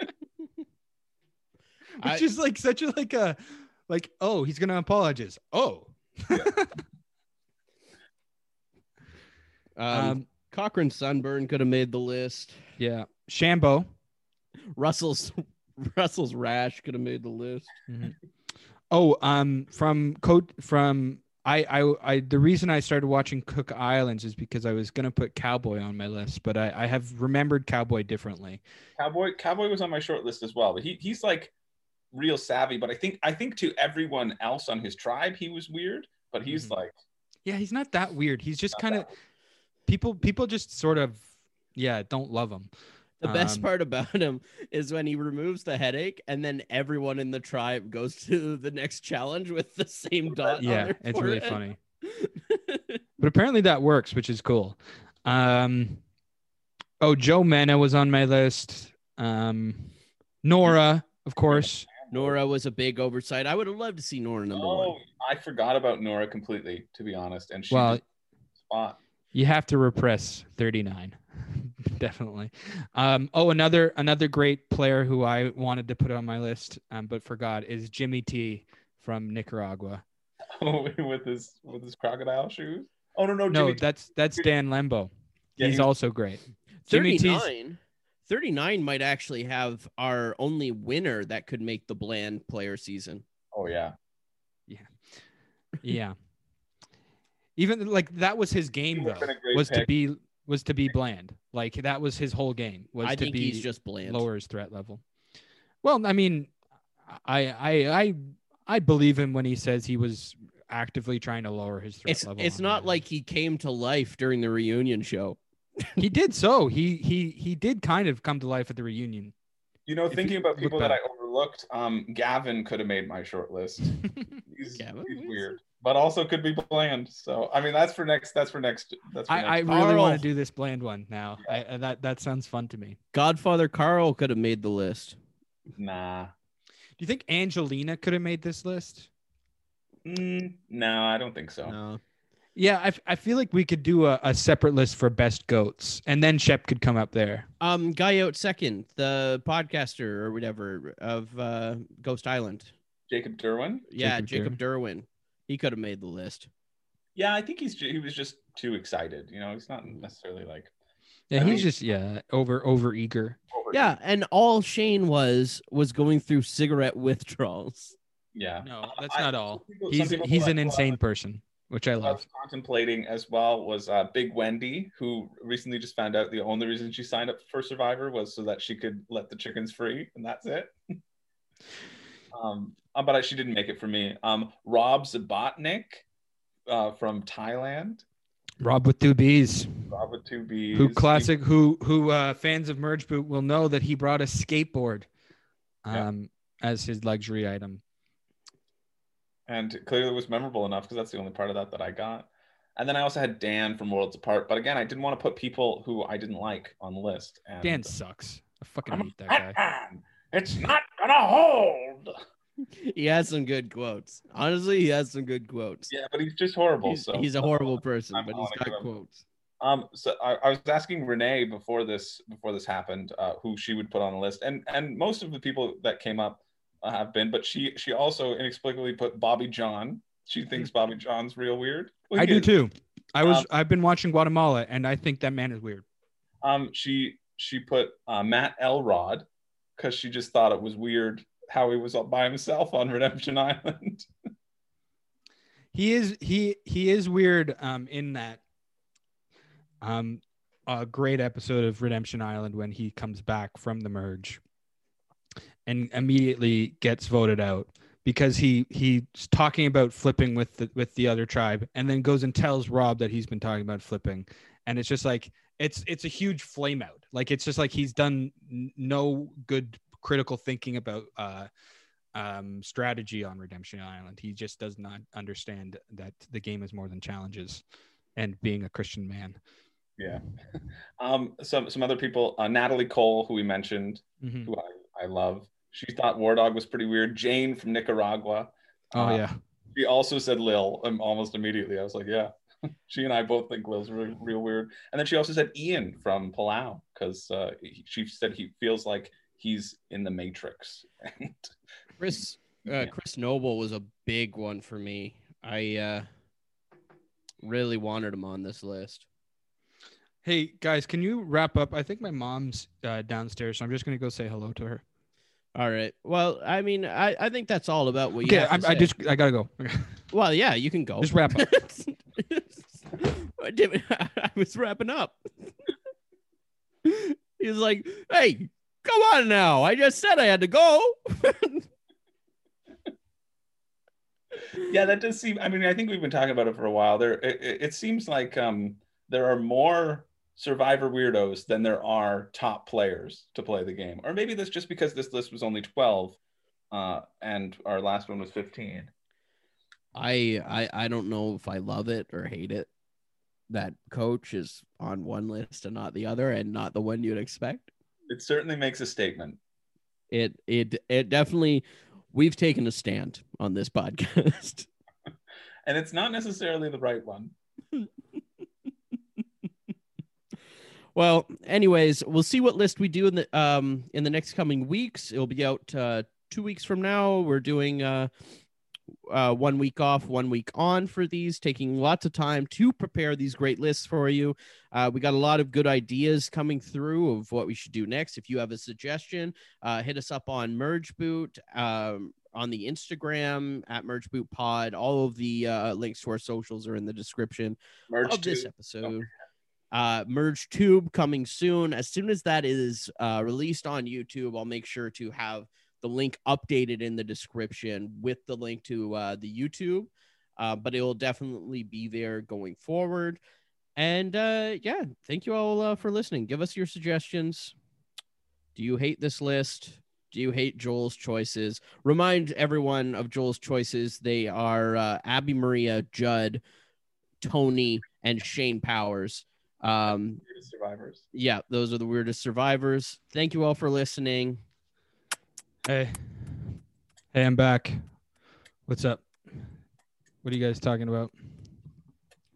I- Which is like such a like a like, oh, he's gonna apologize. Oh. Um, Um, Cochran Sunburn could have made the list. yeah. Shambo. Russell's Russell's rash could have made the list. Oh, um, from coat from I, I, I, the reason I started watching Cook Islands is because I was gonna put Cowboy on my list, but I, I have remembered Cowboy differently. Cowboy Cowboy was on my short list as well, but he he's like real savvy. But I think I think to everyone else on his tribe, he was weird. But he's Mhm. like Yeah, he's not that weird. He's just kind of people. People just sort of, yeah, don't love him. The best Um, part about him is when he removes the headache, and then everyone in the tribe goes to the next challenge with the same dot. on Yeah, their it's really funny. But apparently that works, which is cool. Um, oh, Joe Mena was on my list. Um, Noura, of course. Noura was a big oversight. I would have loved to see Noura number oh, one. I forgot about Noura completely, to be honest. And she Well, spot. you have to repress 39. definitely. Um, oh, another another great player who I wanted to put on my list, um, but forgot is Jimmy T from Nicaragua. with his with his crocodile shoes. Oh no, no, No, Jimmy. that's that's Dan Lembo. Yeah, He's he- also great. Jimmy T's 39. 39 might actually have our only winner that could make the bland player season. oh yeah. yeah. Yeah. Even like that was his game though. been a great Was to be was to be bland. Like that was his whole game. Was I to think be he's just bland. lower his threat level. Well, I mean, I I I I believe him when he says he was actively trying to lower his threat It's level. it's not Ireland. like he came to life during the reunion show. he did so. He he he did kind of come to life at the reunion. You know, If thinking you about look people that. I overlooked, um, Gavin could have made my short list. He's, Gavin he's weird, but also could be bland. So I mean, that's for next. That's for next. That's for I, I next. really want to do this bland one now. I, I- that that sounds fun to me. Godfather Carl could have made the list. nah. Do you think Angelina could have made this list? Mm, no, I don't think so. No. Yeah, I, f- I feel like we could do a, a separate list for best goats, and then Shep could come up there. Um, guy out second, the podcaster or whatever of uh, Ghost Island. Jacob Derwin. Yeah, Jacob Jacob Derwin. He could have made the list. Yeah, I think he's he was just too excited. You know, he's not necessarily like. Yeah, I he's mean- just yeah over over eager. Over Yeah, and all Shane was was going through cigarette withdrawals. Yeah. No, that's I- not all. people- He's he's like, an uh, insane person, which I I love. was contemplating as well was uh, Big Wendy, who recently just found out the only reason she signed up for Survivor was so that she could let the chickens free, and that's it. um, uh, but I, she didn't make it for me. Um, Rob Zbacnik uh, from Thailand. Rob with two B's, Rob with two B's. who classic, who who uh, fans of Merge Boot will know that he brought a skateboard, Yeah. um, as his luxury item. and clearly was memorable enough because that's the only part of that that I got. And then I also had Dan from Worlds Apart, but again, I didn't want to put people who I didn't like on the list. And Dan sucks. I fucking I'm hate that guy. Batman. It's not gonna hold. He has some good quotes. Honestly, he has some good quotes. Yeah, but he's just horrible. He's, so he's a horrible person, I'm but he's got quotes. Um, so I, I was asking Renee before this before this happened, uh, who she would put on the list, and and most of the people that came up uh, have been, but she she also inexplicably put Bobby Jon. She thinks Bobby Jon's real weird. Well, I he do too. I was Um, I've been watching Guatemala, and I think that man is weird. Um, she she put uh, Matt Elrod because she just thought it was weird how he was up by himself on Redemption Island. He is he he is weird um in that um a great episode of Redemption Island when he comes back from the merge and immediately gets voted out because he he's talking about flipping with the with the other tribe and then goes and tells Rob that he's been talking about flipping and it's just like it's it's a huge flame out like it's just like he's done no good critical thinking about uh um, strategy on Redemption Island. He just does not understand that the game is more than challenges and being a Christian man. yeah. Um, some some other people, uh, Natalie Cole, who we mentioned, Mhm. who I, I love. She thought War Dog was pretty weird. Jane from Nicaragua. Oh, Uh, yeah. She also said Lil um, almost immediately. I was like, yeah. she and I both think Lil's real, real weird. And then she also said Ian from Palau because uh, she said he feels like he's in the Matrix. And Chris uh, Yeah. Chris Noble was a big one for me. I uh, really wanted him on this list. Hey, guys, can you wrap up? I think my mom's uh, downstairs, so I'm just going to go say hello to her. All right. Well, I mean, I, I think that's all about what you Okay, I, I just, I got to go. Well, yeah, you can go. Just wrap up. I I was wrapping up. He was like, "Hey, come on now! I just said I had to go." yeah, that does seem. I mean, I think we've been talking about it for a while. There, it, it seems like um, there are more Survivor weirdos than there are top players to play the game, or maybe that's just because this list was only twelve, uh, and our last one was fifteen. I I I don't know if I love it or hate it. That coach is on one list and not the other, and not the one you'd expect. It certainly makes a statement. It it it definitely. We've taken a stand on this podcast. and it's not necessarily the right one. Well, anyways, we'll see what list we do in the um in the next coming weeks. It'll be out uh, two weeks from now. We're doing uh, uh, one week off, one week on for these, taking lots of time to prepare these great lists for you. Uh, we got a lot of good ideas coming through of what we should do next. If you have a suggestion, uh, hit us up on Merge Boot. Um, on the Instagram at Merge Boot Pod. All of the uh, links to our socials are in the description Merge of this tube. episode. Uh, Merge Tube coming soon. As soon as that is uh, released on YouTube, I'll make sure to have the link updated in the description with the link to uh, the YouTube. Uh, but it will definitely be there going forward. And uh, yeah, thank you all uh, for listening. Give us your suggestions. Do you hate this list? Do you hate Joel's choices? Remind everyone of Joel's choices. They are uh, Abi-Maria, Judd, Tony, and Shane Powers. Um, Survivors. yeah, those are the weirdest survivors. Thank you all for listening. Hey, hey, I'm back. What's up? What are you guys talking about?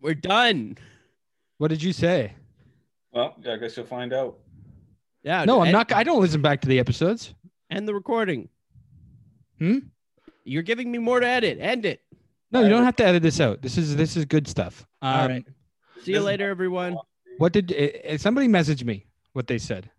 We're done. What did you say? Well, I guess you'll find out. Yeah. No, I'm end- not. I don't listen back to the episodes. End the recording. Hmm? You're giving me more to edit. End it. No, you don't have to edit this out. This is this is good stuff. Um, All right. See you later, everyone. What did eh, eh, somebody message me? What they said?